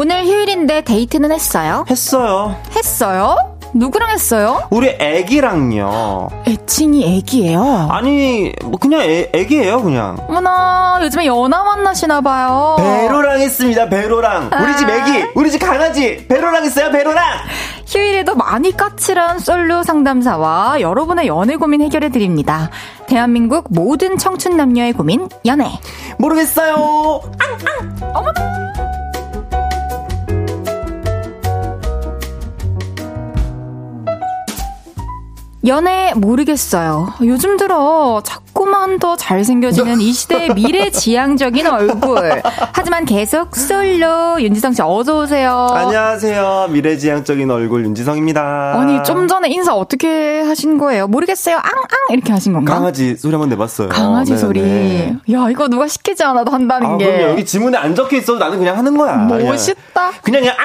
오늘 휴일 인데 데이트는 했어요? 했어요. 했어요? 누구랑 했어요? 우리 애기랑요. 애칭이 애기예요? 아니, 뭐 그냥 애, 애기예요, 그냥. 어머나, 요즘에 연하 만나시나 봐요. 배로랑 했습니다, 배로랑. 우리 집 애기, 우리 집 강아지, 배로랑 했어요, 배로랑. 휴일에도 많이 까칠한 솔로 상담사와 여러분의 연애 고민 해결해 드립니다. 대한민국 모든 청춘 남녀의 고민, 연애. 모르겠어요. 어머나. 연애 모르겠어요. 요즘 들어 자꾸 만 더 잘생겨지는 (laughs) 이 시대의 미래지향적인 얼굴. 하지만 계속 솔로 윤지성 씨 어서 오세요. 안녕하세요. 미래지향적인 얼굴 윤지성입니다. 아니 좀 전에 인사 어떻게 하신 거예요? 모르겠어요. 앙앙 이렇게 하신 건가? 강아지 소리 한번 내봤어요. 강아지 네네. 소리. 야 이거 누가 시키지 않아도 한다는 아, 게. 그럼요. 여기 지문에 안 적혀 있어도 나는 그냥 하는 거야. 멋있다. 그냥 그냥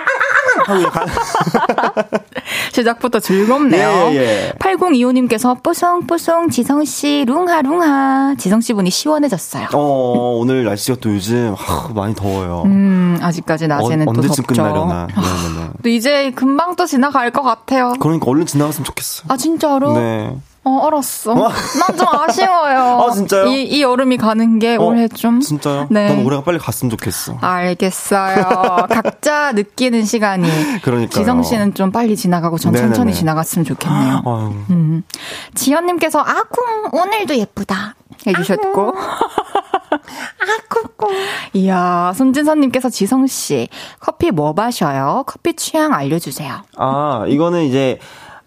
앙앙앙 하고 시작부터 (laughs) 즐겁네요. 예, 예. 8025님께서 뽀송뽀송 지성씨 룽하룽하. 지성 씨 분이 시원해졌어요. 어, 오늘 날씨가 또 요즘 하, 많이 더워요. 음, 아직까지 낮에는 어, 또 덥죠. 끝나려나. 네, 네, 네. 또 이제 금방 또 지나갈 것 같아요. 그러니까 얼른 지나갔으면 좋겠어. 아, 진짜로? 네. 어, 알았어. 난 좀 아쉬워요. (laughs) 아, 진짜요? 이, 이 여름이 가는 게 어, 올해 좀. 진짜요? 네. 난 올해가 빨리 갔으면 좋겠어. 알겠어요. 각자 (laughs) 느끼는 시간이. 그러니까요. 지성 씨는 좀 빨리 지나가고 전 네네네. 천천히 지나갔으면 좋겠네요. (gasps) 아유. 음. 지연님께서 아궁 오늘도 예쁘다 해주셨고. 아궁. (laughs) 이야 손진선님께서 지성 씨 커피 뭐 마셔요? 커피 취향 알려주세요. 아, 이거는 이제,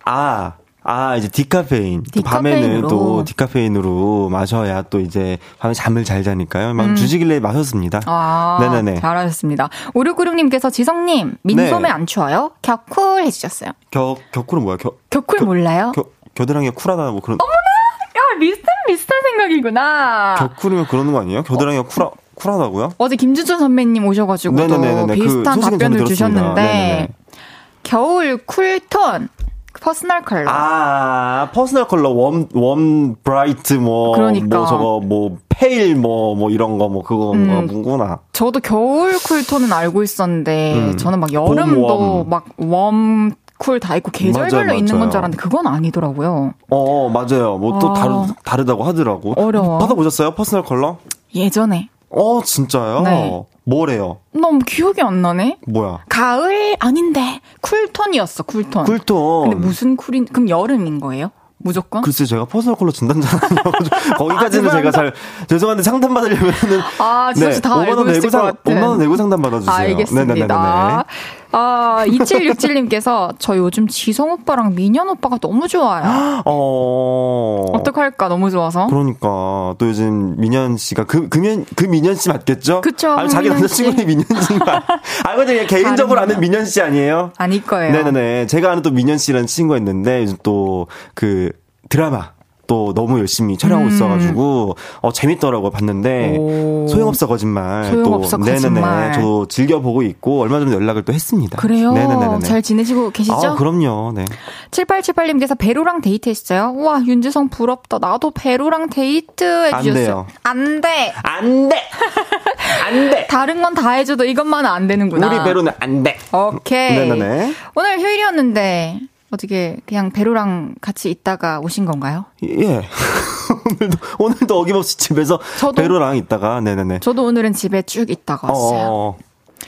아, 아, 이제 디카페인. 또 밤에는 디카페인으로. 또 디카페인으로 마셔야 또 이제 밤에 잠을 잘 자니까요. 막 주시길래 마셨습니다. 음. 아, 네네네. 잘하셨습니다. 5696님께서 지성님 민소매 네. 안 추워요? 격쿨 해주셨어요. 겨, 격쿨은 뭐야? 겨, 격쿨 몰라요? 겨, 겨드랑이가 쿨하다 뭐 그런. 야 비슷한 비슷한 생각이구나. 격쿨이면 그러는 거 아니에요? 겨드랑이가 쿨하, 쿨하다고요? 어제 김주준 선배님 오셔가지고도 네네네네. 그 비슷한 소식은 답변을. 주셨는데. 겨울 cool tone personal color. 아, personal color, warm, warm, bright, 뭐, 그러니까. 뭐, 저거, 뭐, pale, 뭐, 뭐, 이런 거, 뭐, 그거, 음. 뭐구나. 저도 겨울 cool tone은 알고 있었는데 음. 저는 막 여름도. 막 warm cool 다 있고 계절별로 맞아요, 있는 건 맞아요. 줄 알았는데 그건 아니더라고요. 어, 맞아요. 뭐, 또 아. 다르, 다르다고 하더라고. 어려워. 받아보셨어요? personal color? 예전에 어, 진짜요? 네. 뭐래요? 너무 기억이 안 나네. 뭐야? 가을 아닌데 쿨톤이었어 쿨톤. 쿨톤. 근데 무슨 cool인? 그럼 여름인 거예요? 무조건? 글쎄 제가 personal color 진단자라서 (laughs) (laughs) 거기까지는 아, 제가 잘 죄송한데 상담 받으려면은 아, 지성 씨다 5만 알고 원 있을 내고 것상 같아. 5만 원 내고 상담 받아주세요. 알겠습니다. 네네네네. 아, 2767님께서 저 요즘 지성 오빠랑 민현 오빠가 너무 좋아요. 어. 어떡할까 너무 좋아서. 그러니까 또 요즘 민현 씨가 그 그면 그 민현 씨 맞겠죠? 그쵸, 아니 자기 민현 남자친구의 민현 씨인가? 아 근데 그냥 개인적으로 아는 민현 씨 아니에요? 아닐 거예요. 네네네. 제가 아는 또 민현 씨라는 친구가 있는데 요즘 또 그 드라마 또 너무 열심히 촬영하고 음. 있어가지고 어 재밌더라고 요 봤는데 오. 소용없어 거짓말 소용없어 또 거짓말. 네네네 저도 즐겨 보고 있고 얼마 전에 연락을 또 했습니다. 그래요? 네네네네. 잘 지내시고 계시죠? 아 그럼요. 네. 7878님께서 배로랑 데이트했어요. 우와, 윤지성 부럽다. 나도 배로랑 데이트 해주셨어요. 안 돼요. 안 돼. 안 돼. 안 돼. (laughs) 다른 건 다 해줘도 이것만은 안 되는구나. 우리 배로는 안 돼. 오케이. 네네네. 오늘 휴일이었는데 어떻게 그냥 배로랑 같이 있다가 오신 건가요? 예. (laughs) 오늘도 오늘도 어김없이 집에서 저도- 배로랑 있다가 네네네. 저도 오늘은 집에 쭉 있다가 왔어요. 어,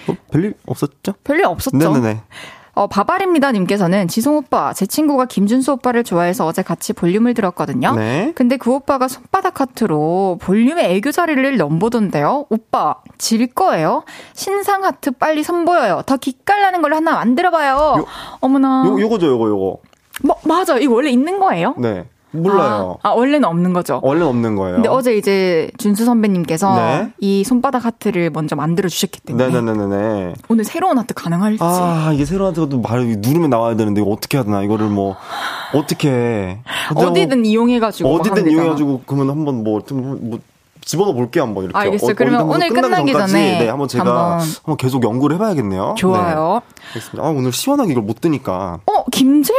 어, 별일 없었죠? 별일 없었죠. 네네네. 어, 바바입니다 님께서는 지송 오빠, 제 친구가 김준수 오빠를 좋아해서 어제 같이 볼륨을 들었거든요. 네. 근데 그 오빠가 손바닥 하트로 볼륨의 애교 자리를 넘보던데요. 오빠, 질 거예요? 신상 하트 빨리 선보여요. 더 기깔나는 걸로 하나 만들어봐요. 요- 어머나. 요 요거죠, 요거 요거. 뭐, 맞아. 이거 원래 있는 거예요? 네. 몰라요. 아, 아, 원래는 없는 거죠. 원래는 없는 거예요. 근데 어제 이제 준수 선배님께서 네. 이 손바닥 하트를 먼저 만들어 주셨기 때문에 네네네네. 오늘 새로운 하트 가능할지. 아, 이게 새로운 것도 말 누르면 나와야 되는데 이거 어떻게 하나 이거를 뭐 어떻게 어디든 이용해가지고. 뭐, 막 하면 어디든. 이용해가지고 그러면 한번 뭐, 좀 뭐, 집어넣어 볼게요 한번 이렇게. 알겠어요. 어, 그러면 오늘 끝나기 전까지, 전에 네, 한번 제가 한번- 한번, 계속 연구를 해봐야겠네요. 좋아요. 네. 알겠습니다. 아, 오늘 시원하게 이걸 못 드니까. 어, 김재환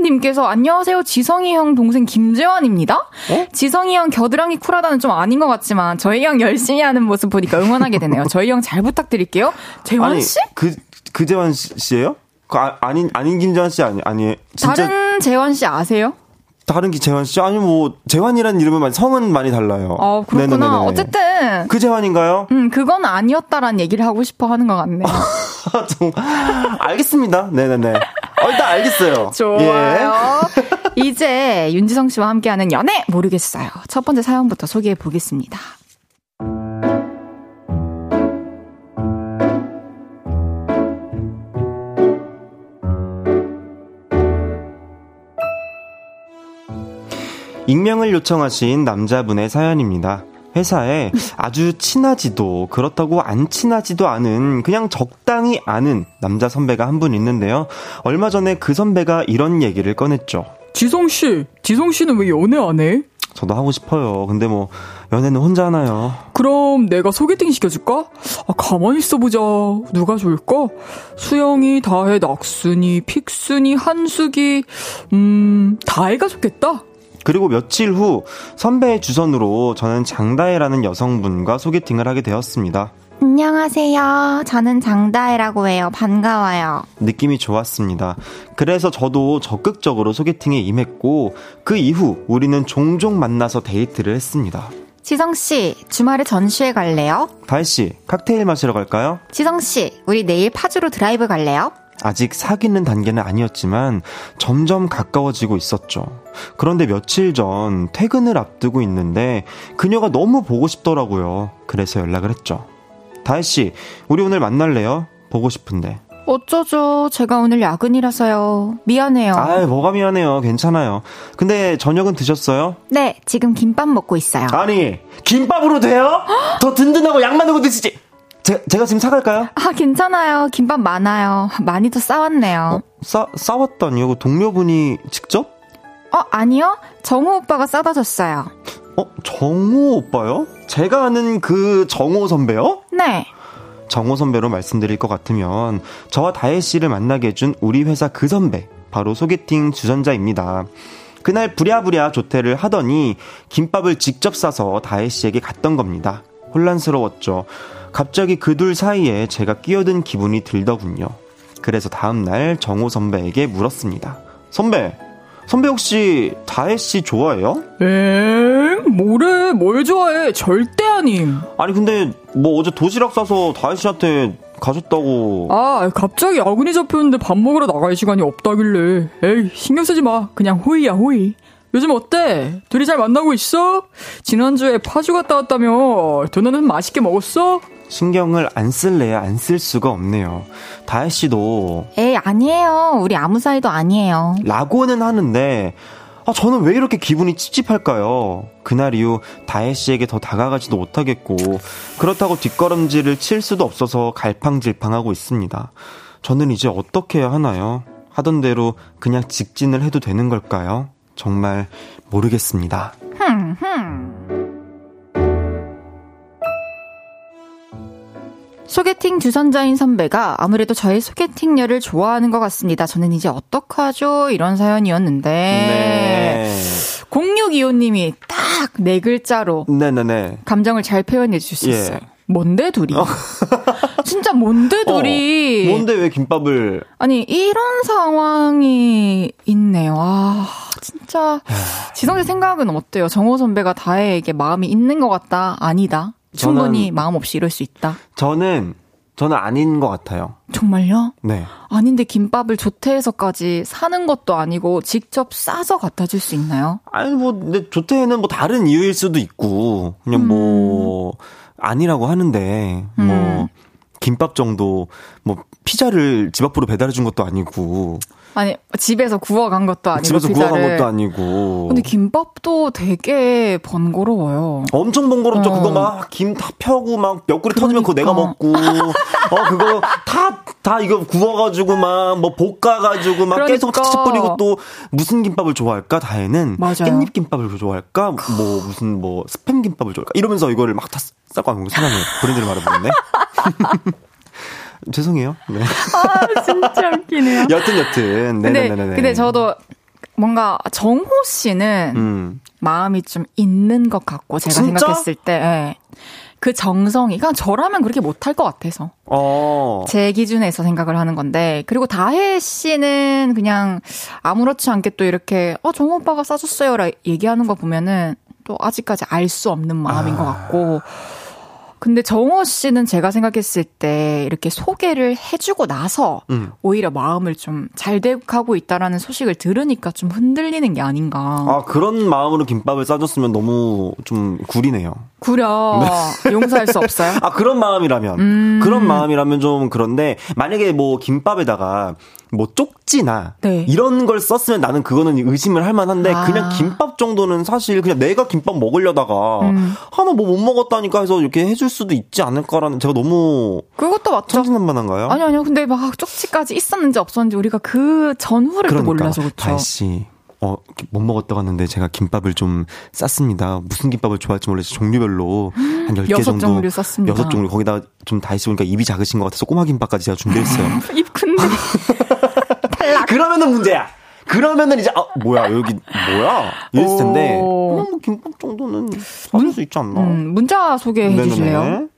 님께서 안녕하세요. 지성이 형 동생 김재환입니다. 어? 지성이 형 겨드랑이 쿨하다는 좀 아닌 것 같지만 저희 형 열심히 하는 모습 보니까 응원하게 되네요. (laughs) 저희 형 잘 부탁드릴게요. 재환 씨? 아니, 그 그재환 씨예요? 그 아, 아닌 아닌 김재환 씨 아니 아니 진짜 다른 재환 씨 아세요? 다른 기 재환 씨 아니 뭐 재환이라는 이름은 성은 많이 달라요. 어 그렇구나. 네네네네. 어쨌든 그 재환인가요? 음 그건 아니었다라는 얘기를 하고 싶어 하는 것 같네요. (laughs) 좀 알겠습니다. 네네네. 어, 일단 알겠어요. (laughs) 좋아요. 예. (laughs) 이제 윤지성 씨와 함께하는 연애 모르겠어요. 첫 번째 사연부터 소개해 보겠습니다. 익명을 요청하신 남자분의 사연입니다. 회사에 아주 친하지도 그렇다고 안 친하지도 않은 그냥 적당히 아는 남자 선배가 한 분 있는데요. 얼마 전에 그 선배가 이런 얘기를 꺼냈죠. 지성 씨, 지성 씨는 왜 연애 안 해? 저도 하고 싶어요. 근데 뭐 연애는 혼자 하나요. 그럼 내가 소개팅 시켜줄까? 아, 가만히 있어보자. 누가 좋을까? 수영이, 다혜, 낙순이, 픽순이, 한숙이, 음, 다혜가 좋겠다. 그리고 며칠 후 선배의 주선으로 저는 장다혜라는 여성분과 소개팅을 하게 되었습니다. 안녕하세요. 저는 장다혜라고 해요. 반가워요. 느낌이 좋았습니다. 그래서 저도 적극적으로 소개팅에 임했고 그 이후 우리는 종종 만나서 데이트를 했습니다. 지성씨, 주말에 전시회 갈래요? 다혜씨, 칵테일 마시러 갈까요? 지성씨, 우리 내일 파주로 드라이브 갈래요? 아직 사귀는 단계는 아니었지만 점점 가까워지고 있었죠. 그런데 며칠 전 퇴근을 앞두고 있는데 그녀가 너무 보고 싶더라고요. 그래서 연락을 했죠. 다혜씨, 우리 오늘 만날래요? 보고 싶은데. 어쩌죠. 제가 오늘 야근이라서요. 미안해요. 아, 뭐가 미안해요. 괜찮아요. 근데 저녁은 드셨어요? 네, 지금 김밥 먹고 있어요. 아니, 김밥으로 돼요? 더 든든하고 양 많은 거 드시지. 제, 제가 지금 사갈까요? 아, 괜찮아요. 김밥 많아요. 많이 더 싸왔네요. 어, 싸, 싸왔다니요? 그 동료분이 직접? 어, 아니요. 정우 오빠가 싸다 줬어요. 어, 정우 오빠요? 제가 아는 그 정우 선배요? 네. 정호 선배로 말씀드릴 것 같으면 저와 다혜 씨를 만나게 해준 우리 회사 그 선배 바로 소개팅 주전자입니다. 그날 부랴부랴 조퇴를 하더니 김밥을 직접 싸서 다혜 씨에게 갔던 겁니다. 혼란스러웠죠. 갑자기 그 둘 사이에 제가 끼어든 기분이 들더군요. 그래서 다음날 정호 선배에게 물었습니다. 선배, 선배 혹시 다혜 씨 좋아해요? 엥? 뭐래? 뭘 좋아해? 절대 아님. 아니 근데 뭐 어제 도시락 싸서 다혜 씨한테 가셨다고. 아, 갑자기 야근이 잡혔는데 밥 먹으러 나갈 시간이 없다길래. 에이, 신경 쓰지 마. 그냥 호의야, 호의. 요즘 어때? 둘이 잘 만나고 있어? 지난주에 파주 갔다 왔다며. 도너는 맛있게 먹었어? 신경을 안 쓸래야 안 쓸 수가 없네요. 다혜 씨도 에이 아니에요. 우리 아무 사이도 아니에요. 라고는 하는데 아, 저는 왜 이렇게 기분이 찝찝할까요? 그날 이후 다혜 씨에게 더 다가가지도 못하겠고 그렇다고 뒷걸음질을 칠 수도 없어서 갈팡질팡하고 있습니다. 저는 이제 어떻게 해야 하나요? 하던 대로 그냥 직진을 해도 되는 걸까요? 정말 모르겠습니다. 흠, 흠. 소개팅 주선자인 선배가 아무래도 저의 소개팅녀를 좋아하는 것 같습니다. 저는 이제 어떡하죠? 이런 사연이었는데. 네. 0625님이 딱 네 글자로. 네네네. 감정을 잘 표현해 주셨어요. 예. 뭔데 둘이? 어. (laughs) 진짜 뭔데 어. 둘이? 어, 뭔데 왜 김밥을? 아니 이런 상황이 있네요. 아 진짜 지성 씨 생각은 어때요? 정호 선배가 다혜에게 마음이 있는 것 같다, 아니다? 충분히 마음 없이 이럴 수 있다. 저는 저는 아닌 것 같아요. 정말요? 네. 아닌데 김밥을 조태에서까지 사는 것도 아니고 직접 싸서 갖다 줄 수 있나요? 아니 뭐 근데 조태는 뭐 다른 이유일 수도 있고 그냥 뭐 음. 뭐 아니라고 하는데 뭐 음. 김밥 정도 뭐 피자를 집 앞으로 배달해 준 것도 아니고 아니 집에서 구워 간 것도 아니고 집에서 피자를. 구워 간 것도 아니고. 근데 김밥도 되게 번거로워요. 엄청 번거롭죠. 어. 그거 막 김 다 펴고 막 옆구리 그러니까. 터지면 그거 내가 먹고 어 그거 다 다 이거 구워가지고 막 뭐 볶아가지고 막 그러니까. 계속 치치 뿌리고 또 무슨 김밥을 좋아할까 다혜는 맞아요. 깻잎 김밥을 좋아할까 뭐 무슨 뭐 스팸 김밥을 좋아할까 이러면서 이거를 막 다 싸고 하는 거 세상에 브랜드를 말해보는데. 죄송해요. 네. 아, 진짜 웃기네요. (laughs) 여튼, 여튼. 네네네. 근데, 근데 저도 뭔가 정호 씨는 음. 마음이 좀 있는 것 같고 제가 진짜? 생각했을 때 예. 그 정성이 가 저라면 그렇게 못할 것 같아서 어. 제 기준에서 생각을 하는 건데 그리고 다혜 씨는 그냥 아무렇지 않게 또 이렇게 어 정호 오빠가 싸줬어요 라 얘기하는 거 보면은 또 아직까지 알 수 없는 마음인 아. 것 같고 근데 정호 씨는 제가 생각했을 때 이렇게 소개를 해주고 나서 음. 오히려 마음을 좀잘 돼가고 있다라는 소식을 들으니까 좀 흔들리는 게 아닌가. 아 그런 마음으로 김밥을 싸줬으면 너무 좀 구리네요. 구려 네. 용서할 수 없어요. (laughs) 아 그런 마음이라면 음. 그런 마음이라면 좀 그런데 만약에 뭐 김밥에다가 뭐 쪽지나 네. 이런 걸 썼으면 나는 그거는 의심을 할 만한데 아. 그냥 김밥 정도는 사실 그냥 내가 김밥 먹으려다가 음. 하나 뭐 못 먹었다니까 해서 이렇게 해줄 수도 있지 않을까라는 제가 너무 그것도 맞죠. 천진난만한가요? 아니 아니요. 근데 막 쪽지까지 있었는지 없었는지 우리가 그 전후를 그러니까, 또 몰라서 그렇죠. 다시 어, 못 먹었다고 하는데 제가 김밥을 좀 쌌습니다. 무슨 김밥을 좋아할지 몰라서 종류별로 한 10개 정도. 종류 쌌습니다. 여섯 종류. 거기다 좀 다시 보니까 입이 작으신 것 같아서 꼬마 김밥까지 제가 준비했어요. (laughs) 입 큰데. (laughs) 그러면은 문제야. 그러면은 이제 아 뭐야 여기 뭐야 이랬을 텐데 뭐 김밥 정도는 사줄 수 있지 않나? 음, 문자 소개해 주실래요?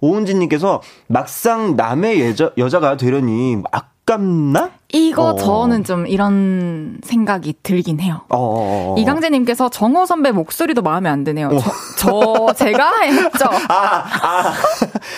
오은진님께서 막상 남의 여자, 여자가 되려니 아깝나? 이거 어. 저는 좀 이런 생각이 들긴 해요. 어. 어, 어, 어. 이강재님께서 정호 선배 목소리도 마음에 안 드네요. 어. 저, 저, 제가 했죠. (laughs) 아, 아,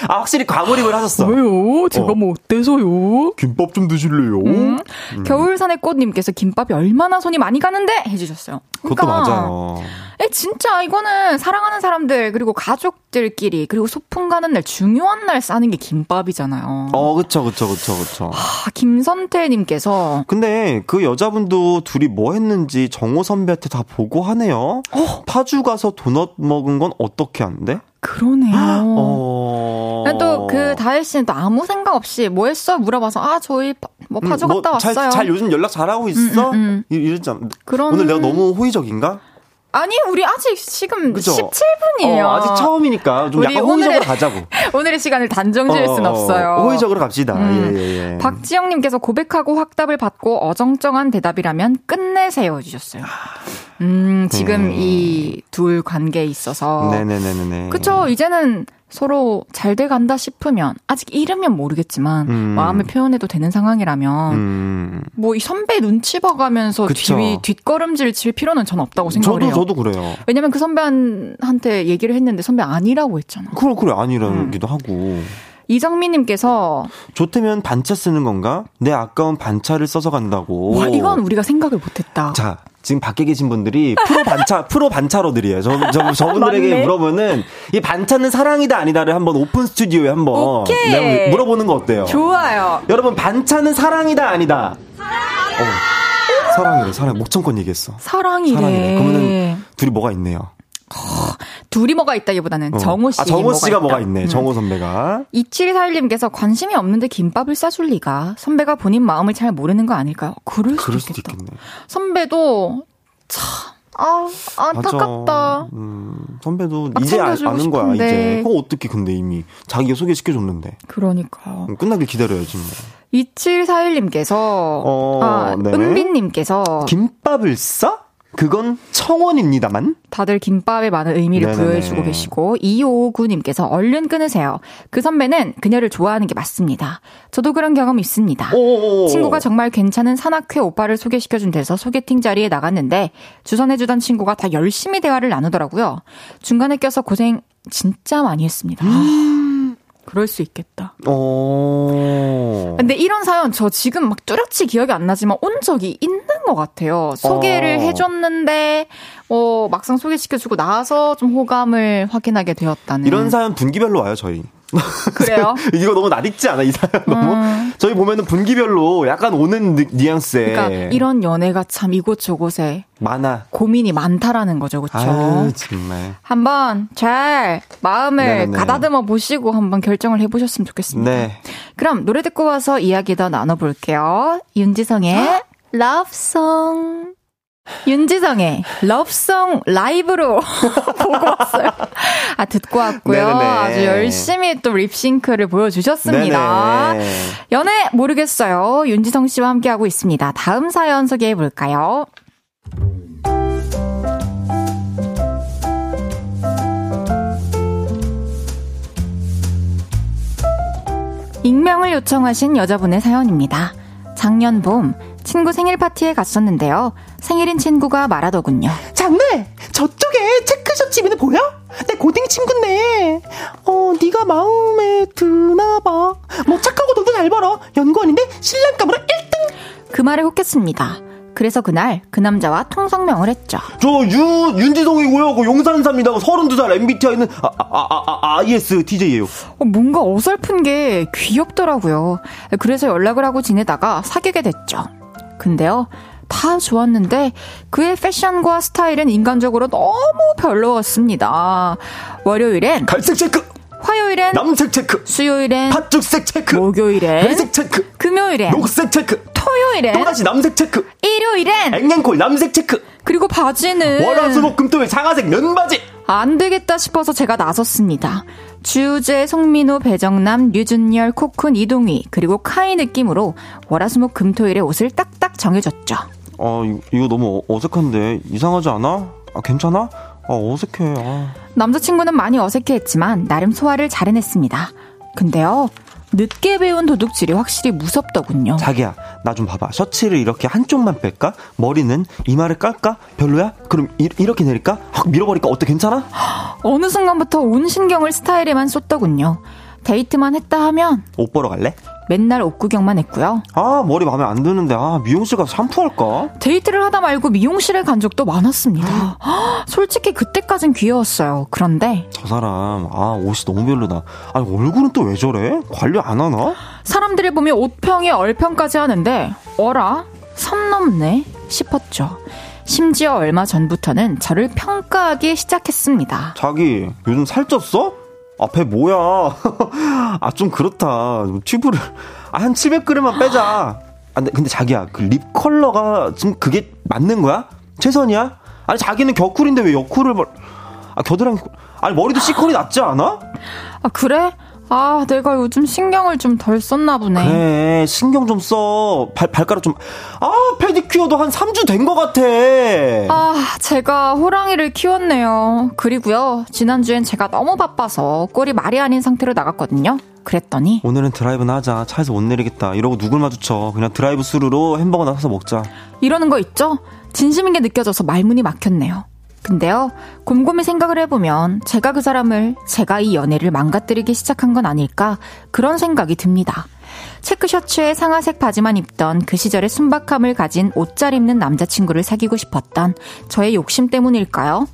아, 확실히 과몰입을 하셨어. 왜요? 제가 뭐 어때서요? 김밥 좀 드실래요? 음. 음. 겨울산의 꽃님께서 김밥이 얼마나 손이 많이 가는데? 해주셨어요. 그러니까, 그것도 맞아요. 에, 진짜 이거는 사랑하는 사람들, 그리고 가족들끼리, 그리고 소풍 가는 날, 중요한 날 싸는 게 김밥이잖아요. 어, 그쵸, 그쵸, 그쵸, 그쵸. 아, 김선태님 님께서 근데 그 여자분도 둘이 뭐 했는지 정호 선배한테 다 보고하네요. 어? 파주 가서 도넛 먹은 건 어떻게 한대? 그러네요. 어... 또그 다혜 씨는 또 아무 생각 없이 뭐 했어 물어봐서 아 저희 뭐 음, 파주 음, 뭐 갔다 왔어요. 잘, 잘 요즘 연락 잘하고 있어? 음, 음, 음. 이랬잖아. 그런... 오늘 내가 너무 호의적인가? 아니, 우리 아직 지금 그쵸? 17분이에요. 어, 아직 처음이니까 좀 약간 호의적으로 가자고. (laughs) 오늘의 시간을 단정 지을 어, 순 없어요. 호의적으로 갑시다. 음. 예, 예, 예. 박지영님께서 고백하고 확답을 받고 어정쩡한 대답이라면 끝내세요 주셨어요. 음, 지금 음. 이둘 관계에 있어서. 네네네네. 그쵸, 이제는 서로 잘 돼간다 싶으면 아직 이르면 모르겠지만 음. 마음을 표현해도 되는 상황이라면 음. 뭐이 선배 눈치 봐가면서 뒤 뒷걸음질 칠 필요는 전 없다고 생각을 저도. 저도 그래요. 왜냐면 그 선배한테 얘기를 했는데 선배 아니라고 했잖아. 그래 그래 아니라기도 음. 하고. 이정민님께서 좋다면 반차 쓰는 건가? 내 아까운 반차를 써서 간다고. 와 이건 우리가 생각을 못했다. 자 지금 밖에 계신 분들이 프로 반차, (laughs) 프로 반차러들이에요. 저, 저, 저분들에게 맞네. 물어보는 이 반차는 사랑이다 아니다를 한번 오픈 스튜디오에 한번 오케이. 물어보는 거 어때요? 좋아요. 여러분 반차는 사랑이다 아니다. 사랑. 어, 사랑이래, 사랑. 목청권 얘기했어. 사랑이래. 사랑이래. 그러면은 둘이 뭐가 있네요. 둘이 뭐가 있다기보다는 어. 정호 씨. 아, 정호 씨가 뭐가, 뭐가 있네. 음. 정호 선배가. 2741님께서 관심이 없는데 김밥을 싸줄 리가. 선배가 본인 마음을 잘 모르는 거 아닐까요? 그럴, 그럴 수도, 수도 있겠네. 선배도 참. 아, 안타깝다. 음, 선배도 이제 아, 는 거야, 이제. 그 어떻게 근데 이미 자기가 소개시켜줬는데. 그러니까요. 음, 끝나길 기다려야지 뭐. 2741님께서, 어, 아, 네. 은빈님께서. 김밥을 싸? 그건 청원입니다만. 다들 김밥에 많은 의미를 네네네. 부여해주고 계시고 2559님께서 얼른 끊으세요. 그 선배는 그녀를 좋아하는 게 맞습니다. 저도 그런 경험 있습니다. 오오오. 친구가 정말 괜찮은 산악회 오빠를 소개시켜준 데서 소개팅 자리에 나갔는데 주선해주던 친구가 다 열심히 대화를 나누더라고요. 중간에 껴서 고생 진짜 많이 했습니다. 음. 그럴 수 있겠다. 어. 근데 이런 사연 저 지금 막 뚜렷이 기억이 안 나지만 온 적이 있는 것 같아요. 소개를 어. 해줬는데 어 막상 소개시켜주고 나서 좀 호감을 확인하게 되었다는. 이런 사연 분기별로 와요 저희. (laughs) 그래요? 이거 너무 낯익지 않아, 이 사연 너무? 음. 저희 보면은 분기별로 약간 오는 뉘앙스에. 그러니까 이런 연애가 참 이곳저곳에. 많아. 고민이 많다라는 거죠, 그쵸? 아유, 정말. 한번 잘 마음을 네네네. 가다듬어 보시고 한번 결정을 해보셨으면 좋겠습니다. 네. 그럼 노래 듣고 와서 이야기 더 나눠볼게요. 윤지성의 러브송. 윤지성의 러브송 라이브로 (laughs) 보고 왔어요. 아, 듣고 왔고요. 네네. 아주 열심히 또 립싱크를 보여주셨습니다. 네네. 연애 모르겠어요. 윤지성 씨와 함께하고 있습니다. 다음 사연 소개해 볼까요? 익명을 요청하신 여자분의 사연입니다. 작년 봄 친구 생일 파티에 갔었는데요. 생일인 친구가 말하더군요. 장래 저쪽에 체크숍 집이는 보여? 내 고딩 친구인데 어 네가 마음에 드나 봐. 뭐 착하고 돈도 잘 벌어. 연구원인데 신랑감으로 1등. 그 말에 혹했습니다. 그래서 그날 그 남자와 통성명을 했죠. 저 윤, 윤지동이고요. 그 용산사입니다. 32살 MBTI는 아, 아, 아, 아, ISTJ예요. 어, 뭔가 어설픈 게 귀엽더라고요. 그래서 연락을 하고 지내다가 사귀게 됐죠. 근데요. 다 좋았는데 그의 패션과 스타일은 인간적으로 너무 별로였습니다. 월요일엔 갈색 체크 화요일엔 남색 체크 수요일엔 팥죽색 체크 목요일엔 회색 체크 금요일엔 녹색 체크 토요일엔 또다시 남색 체크 일요일엔 앵앵콜 남색 체크 그리고 바지는 월화수목금토일 상아색 면바지 안 되겠다 싶어서 제가 나섰습니다. 주제, 송민호, 배정남, 류준열, 코쿤, 이동휘 그리고 카이 느낌으로 월화수목 금토일의 옷을 딱딱 정해줬죠. 아 이거 너무 어색한데 이상하지 않아? 아 괜찮아? 아 어색해 아. 남자친구는 많이 어색해했지만 나름 소화를 잘 해냈습니다. 근데요 늦게 배운 도둑질이 확실히 무섭더군요. 자기야, 나 좀 봐봐. 셔츠를 이렇게 한쪽만 뺄까? 머리는 이마를 깔까? 별로야? 그럼 이, 렇게 내릴까? 확 밀어버릴까? 어때? 괜찮아? (gasps) 어느 순간부터 온 신경을 스타일에만 쏟더군요. 데이트만 했다 하면 옷 보러 갈래? 맨날 옷 구경만 했고요. 아 머리 마음에 안 드는데 아 미용실 가서 샴푸할까? 데이트를 하다 말고 미용실에 간 적도 많았습니다. 솔직히 그때까진 귀여웠어요. 그런데 저 사람 아 옷이 너무 별로다. 아니 얼굴은 또 왜 저래? 관리 안 하나? 사람들을 보면 옷평에 얼평까지 하는데 어라 선 넘네 싶었죠. 심지어 얼마 전부터는 저를 평가하기 시작했습니다. 자기 요즘 살쪘어? 앞에 뭐야? (laughs) 아, 좀 그렇다. 튜브를, 아, 한 700g만 빼자. 아, 근데, 자기야, 그 립 컬러가 지금 그게 맞는 거야? 최선이야? 아니, 자기는 겨쿨인데 왜 여쿨을, 아, 겨드랑이, 아니, 머리도 C컬이 낫지 않아? 아, 그래? 아, 내가 요즘 신경을 좀 덜 썼나 보네. 그래, 신경 좀 써. 발, 발가락 좀. 아, 페디큐어도 한 3주 된 것 같아. 아, 제가 호랑이를 키웠네요. 그리고요, 지난주엔 제가 너무 바빠서 꼴이 말이 아닌 상태로 나갔거든요. 그랬더니 오늘은 드라이브나 하자. 차에서 못 내리겠다. 이러고 누굴 마주쳐. 그냥 드라이브 스루로 햄버거나 사서 먹자. 이러는 거 있죠? 진심인 게 느껴져서 말문이 막혔네요. 근데요, 곰곰이 생각을 해보면 제가 그 사람을, 제가 이 연애를 망가뜨리기 시작한 건 아닐까, 그런 생각이 듭니다. 체크셔츠에 상아색 바지만 입던 그 시절의 순박함을 가진 옷 잘 입는 남자친구를 사귀고 싶었던 저의 욕심 때문일까요?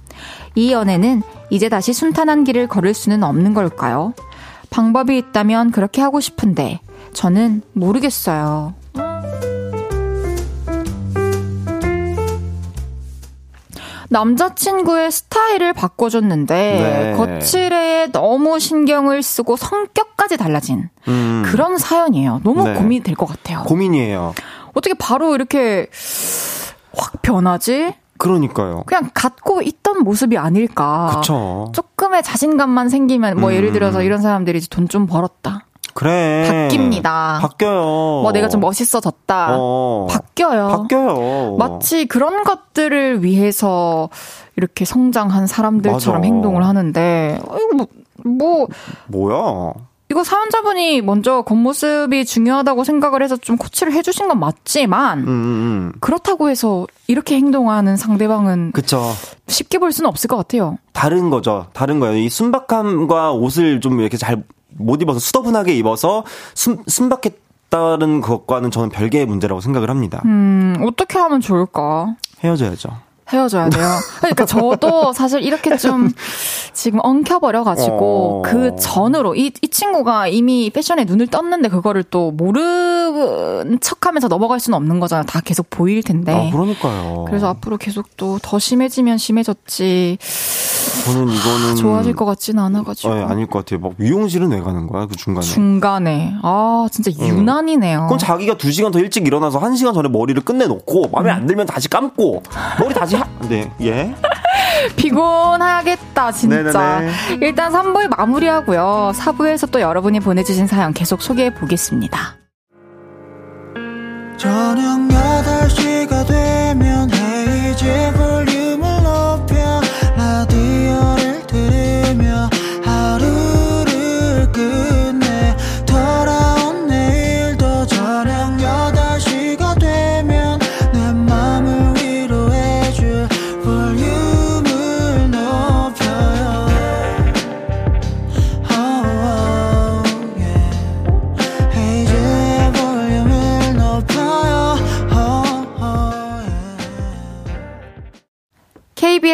이 연애는 이제 다시 순탄한 길을 걸을 수는 없는 걸까요? 방법이 있다면 그렇게 하고 싶은데, 저는 모르겠어요. 남자친구의 스타일을 바꿔줬는데 네. 거칠에 너무 신경을 쓰고 성격까지 달라진 음. 그런 사연이에요. 너무 네. 고민이 될 것 같아요. 고민이에요. 어떻게 바로 이렇게 확 변하지? 그러니까요. 그냥 갖고 있던 모습이 아닐까. 그쵸. 조금의 자신감만 생기면 뭐 음. 예를 들어서 이런 사람들이 돈 좀 벌었다. 그래. 바뀝니다. 바뀌어요. 뭐 내가 좀 멋있어졌다. 어. 바뀌어요. 바뀌어요. 마치 그런 것들을 위해서 이렇게 성장한 사람들처럼 맞아. 행동을 하는데, 어, 이거 뭐, 뭐. 뭐야? 이거 사연자분이 먼저 겉모습이 중요하다고 생각을 해서 좀 코치를 해주신 건 맞지만, 음, 음, 음. 그렇다고 해서 이렇게 행동하는 상대방은. 그쵸. 쉽게 볼 수는 없을 것 같아요. 다른 거죠. 다른 거예요. 이 순박함과 옷을 좀 이렇게 잘 못 입어서 수더분하게 입어서 순, 순박했다는 것과는 저는 별개의 문제라고 생각을 합니다. 음, 어떻게 하면 좋을까? 헤어져야죠. 헤어져야 돼요. 그러니까 저도 사실 이렇게 좀 지금 엉켜버려가지고 어... 그 전으로 이, 이 친구가 이미 패션에 눈을 떴는데 그거를 또 모르는 척하면서 넘어갈 수는 없는 거잖아요. 다 계속 보일 텐데. 아, 그러니까요. 그래서 앞으로 계속 또 더 심해지면 심해졌지. 저는 이거는 좋아질 것 같지는 않아가지고. 네, 아닐 것 같아요. 막 미용실은 왜 가는 거야? 그 중간에. 중간에. 아 진짜 유난이네요. 그럼 자기가 2 시간 더 일찍 일어나서 1 시간 전에 머리를 끝내놓고 마음에 안 들면 다시 감고 머리 다시 하... 네 예. (laughs) 피곤하겠다 진짜. 네네네. 일단 3부에 마무리하고요. 4부에서 또 여러분이 보내주신 사연 계속 소개해 보겠습니다. 저녁 8시가 되면 헤이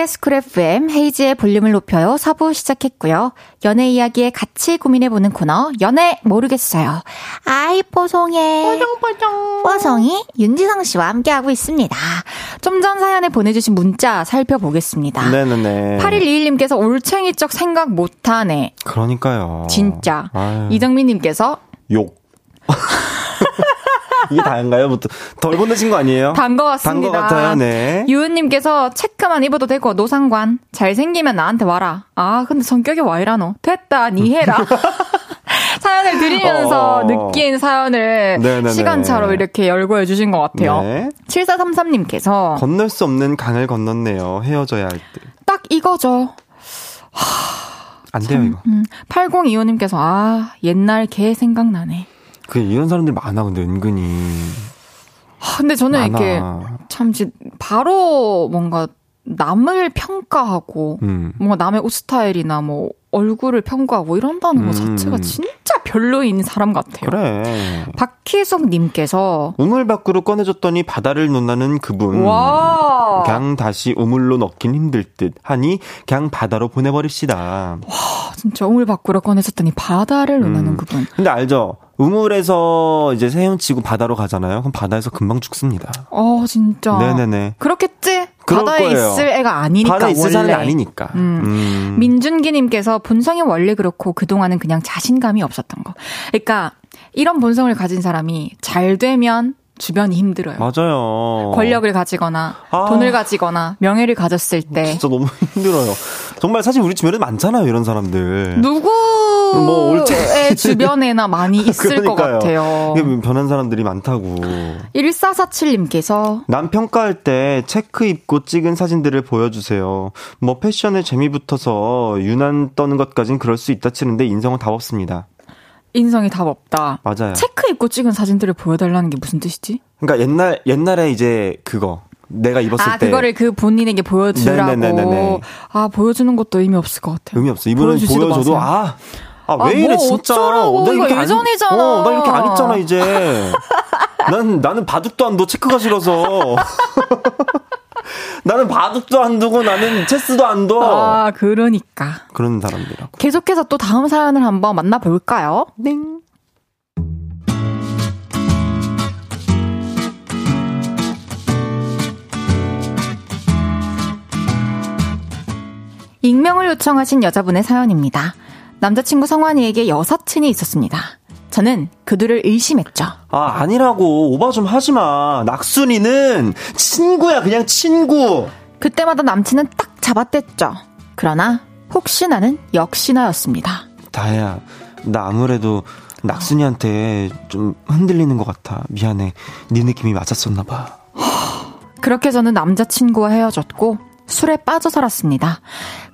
KBS 쿨 FM 헤이지의 볼륨을 높여요. 4부 시작했고요. 연애 이야기에 같이 고민해보는 코너 연애 모르겠어요. 아이 뽀송해. 뽀송뽀송. 뽀송이 윤지성 씨와 함께하고 있습니다. 좀 전 사연에 보내주신 문자 살펴보겠습니다. 네네네. 8121님께서 올챙이적 생각 못하네. 그러니까요. 진짜. 아유. 이정민님께서 욕. (laughs) 이게 다인가요? 뭐, 덜 보내신 거 아니에요? 단 거 같습니다. 단 거 같아요, 네. 유은님께서 체크만 입어도 되고, 노상관. 잘생기면 나한테 와라. 아, 근데 성격이 와 이라노. 됐다, 니 해라. (laughs) 사연을 드리면서 어... 느낀 사연을 네네네. 시간차로 이렇게 열고 해주신 것 같아요. 네. 7433님께서 건널 수 없는 강을 건넜네요. 헤어져야 할 때. 딱 이거죠. 하... 안 돼요, 이거. 음, 8025님께서, 아, 옛날 개 생각나네. 그 이런 사람들 많아 근데 은근히. 아, 근데 저는 많아. 이렇게 참 바로 뭔가 남을 평가하고 음. 뭔가 남의 옷 스타일이나 뭐 얼굴을 평가하고 이런다는 음. 것 자체가 진짜 별로인 사람 같아요. 그래. 박희숙님께서 우물 밖으로 꺼내줬더니 바다를 논나는 그분. 와. 그냥 다시 우물로 넣긴 힘들 듯 하니 그냥 바다로 보내버립시다. 와 진짜 우물 밖으로 꺼내줬더니 바다를 논나는 음. 그분. 근데 알죠? 우물에서 이제 헤엄치고 바다로 가잖아요. 그럼 바다에서 금방 죽습니다. 어, 진짜. 네네네. 그렇겠지? 바다에 거예요. 있을 애가 아니니까. 바다에 있을 사람이 아니니까. 음. 음. 민준기님께서 본성이 원래 그렇고 그동안은 그냥 자신감이 없었던 거. 그러니까 이런 본성을 가진 사람이 잘 되면 주변이 힘들어요. 맞아요. 권력을 가지거나 아, 돈을 가지거나 명예를 가졌을 때 진짜 너무 힘들어요. 정말 사실 우리 주변에 많잖아요 이런 사람들. 누구 뭐 올때 주변에나 많이 (laughs) 있을 것 같아요. 이게 변한 사람들이 많다고. 1447님께서 남 평가할 때 체크 입고 찍은 사진들을 보여주세요. 뭐 패션에 재미 붙어서 유난 떠는 것까진 그럴 수 있다 치는데 인성은 답 없습니다. 인성이 답 없다. 맞아요. 체크 입고 찍은 사진들을 보여달라는 게 무슨 뜻이지? 그러니까 옛날 옛날에 이제 그거 내가 입었을 아, 때. 아, 그거를 그 본인에게 보여주라고. 네네네네. 아, 보여주는 것도 의미 없을 것 같아요. 의미 없어. 이분은 보여줘도, 마세요. 아, 아, 왜 아, 이래, 뭐 진짜. 어쩌라고, 나 이렇게 예전이잖아. 안, 어, 나 이렇게 안 입잖아, 이제. (laughs) 난, 나는 바둑도 안 둬, 체크가 싫어서. (laughs) 나는 바둑도 안 두고 나는 체스도 안 둬. 아, 그러니까. 그런 사람들이라고. 계속해서 또 다음 사연을 한번 만나볼까요? 땡. 익명을 요청하신 여자분의 사연입니다. 남자친구 성환이에게 여사친이 있었습니다. 저는 그들을 의심했죠. 아, 아니라고. 오바 좀 하지 마. 낙순이는 친구야, 그냥 친구. 그때마다 남친은 딱 잡아댔죠. 그러나 혹시 나는 역시나였습니다. 다혜야, 나 아무래도 낙순이한테 좀 흔들리는 것 같아. 미안해. 네 느낌이 맞았었나 봐. (sighs) 그렇게 저는 남자친구와 헤어졌고 술에 빠져 살았습니다.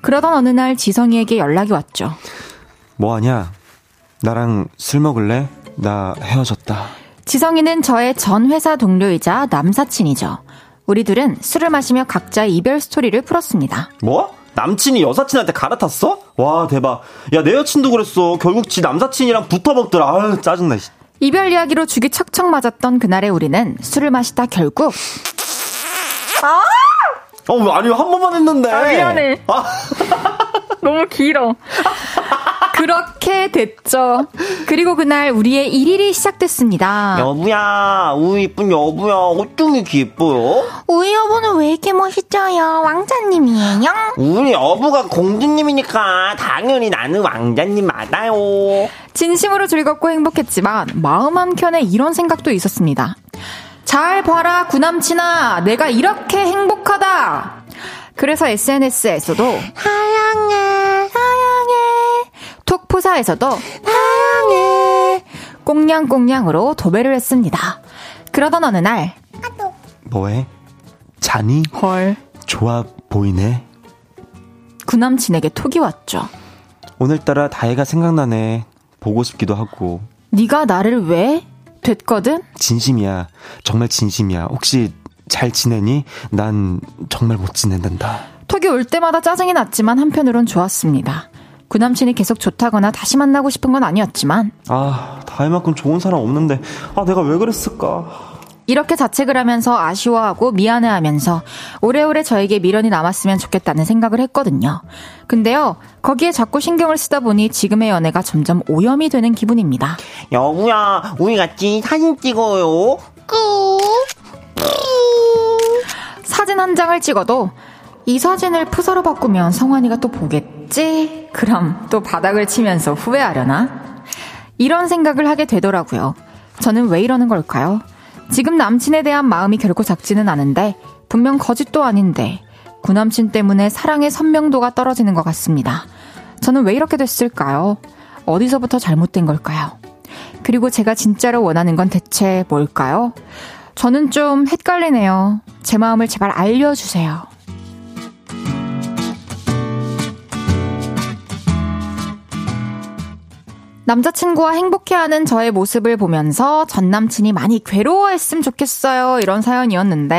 그러던 어느 날 지성이에게 연락이 왔죠. 뭐하냐? 나랑 술 먹을래? 나 헤어졌다. 지성이는 저의 전 회사 동료이자 남사친이죠. 우리 둘은 술을 마시며 각자의 이별 스토리를 풀었습니다. 뭐? 남친이 여사친한테 갈아탔어? 와 대박. 야 내 여친도 그랬어. 결국 지 남사친이랑 붙어먹더라. 아유 짜증나. 이별 이야기로 죽이 척척 맞았던 그날에 우리는 술을 마시다 결국 아! 어 아니 한 번만 했는데. 아 미안해. 아. (laughs) 너무 길어. 그렇게 됐죠. 그리고 그날 우리의 일일이 시작됐습니다. 여보야, 우리 이쁜 여보야, 어쩜 이렇게 예뻐요? 우리 여보는 왜 이렇게 멋있어요? 왕자님이에요? 우리 여보가 공주님이니까 당연히 나는 왕자님 맞아요. 진심으로 즐겁고 행복했지만 마음 한켠에 이런 생각도 있었습니다. 잘 봐라, 구남친아. 내가 이렇게 행복하다. 그래서 SNS에서도 사랑해, 사랑해. 톡푸사에서도 사랑해. 꽁냥꽁냥으로 도배를 했습니다. 그러던 어느 날 뭐해? 자니? 헐. 좋아 보이네. 구남친에게 톡이 왔죠. 오늘따라 다혜가 생각나네. 보고 싶기도 하고. 네가 나를 왜? 됐거든? 진심이야. 정말 진심이야. 혹시 잘 지내니? 난 정말 못 지낸단다. 톡이 올 때마다 짜증이 났지만 한편으론 좋았습니다. 구남친이 계속 좋다거나 다시 만나고 싶은 건 아니었지만 아, 다혜만큼 좋은 사람 없는데 아, 내가 왜 그랬을까? 이렇게 자책을 하면서 아쉬워하고 미안해하면서 오래오래 저에게 미련이 남았으면 좋겠다는 생각을 했거든요. 근데요, 거기에 자꾸 신경을 쓰다 보니 지금의 연애가 점점 오염이 되는 기분입니다. 여보야, 우리 같이 사진 찍어요. 꾸. 사진 한 장을 찍어도 이 사진을 푸사로 바꾸면 성환이가 또 보겠지? 그럼 또 바닥을 치면서 후회하려나? 이런 생각을 하게 되더라고요. 저는 왜 이러는 걸까요? 지금 남친에 대한 마음이 결코 작지는 않은데 분명 거짓도 아닌데 구남친 때문에 사랑의 선명도가 떨어지는 것 같습니다. 저는 왜 이렇게 됐을까요? 어디서부터 잘못된 걸까요? 그리고 제가 진짜로 원하는 건 대체 뭘까요? 저는 좀 헷갈리네요. 제 마음을 제발 알려주세요. 남자친구와 행복해하는 저의 모습을 보면서 전 남친이 많이 괴로워했으면 좋겠어요. 이런 사연이었는데.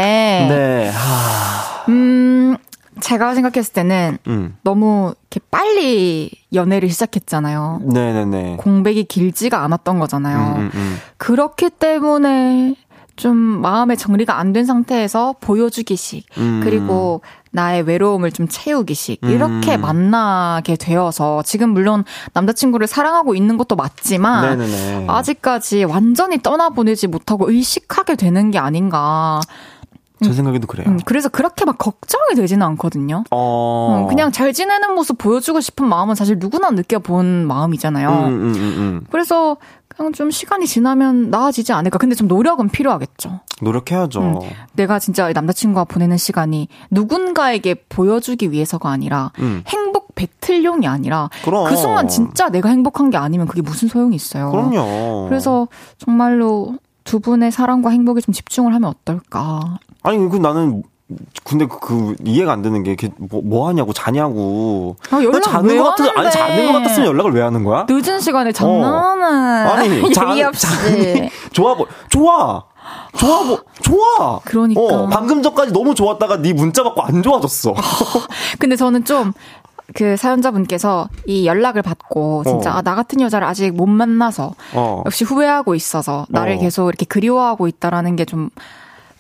네. 하... 음, 제가 생각했을 때는 음. 너무 이렇게 빨리 연애를 시작했잖아요. 네네네. 공백이 길지가 않았던 거잖아요. 음, 음, 음. 그렇기 때문에 좀 마음의 정리가 안 된 상태에서 보여주기식 음. 그리고 나의 외로움을 좀 채우기식 이렇게 음. 만나게 되어서 지금 물론 남자친구를 사랑하고 있는 것도 맞지만 네네네. 아직까지 완전히 떠나보내지 못하고 의식하게 되는 게 아닌가. 제 생각에도 그래요. 음, 그래서 그렇게 막 걱정이 되지는 않거든요. 어. 음, 그냥 잘 지내는 모습 보여주고 싶은 마음은 사실 누구나 느껴본 마음이잖아요. 음, 음, 음, 음. 그래서 그냥 좀 시간이 지나면 나아지지 않을까. 근데 좀 노력은 필요하겠죠. 노력해야죠. 음. 내가 진짜 남자친구와 보내는 시간이 누군가에게 보여주기 위해서가 아니라 음. 행복 배틀용이 아니라 그럼. 그 순간 진짜 내가 행복한 게 아니면 그게 무슨 소용이 있어요. 그럼요. 그래서 정말로 두 분의 사랑과 행복에 좀 집중을 하면 어떨까. 아니 그 나는 근데 그, 그 이해가 안 되는 게 뭐, 뭐 하냐고 자냐고. 아, 연락 자는 왜거 같은? 아니 자는 거 같았으면 연락을 왜 하는 거야? 늦은 시간에 장난은 아니 (laughs) 자, 예의 없이. 자니 좋아 보 좋아. 좋아 보 좋아. 그러니까. 어, 방금 전까지 너무 좋았다가 네 문자 받고 안 좋아졌어. 근데 저는 좀그 사연자분께서 이 연락을 받고 진짜 어. 아, 나 같은 여자를 아직 못 만나서 어. 역시 후회하고 있어서 나를 어. 계속 이렇게 그리워하고 있다라는 게 좀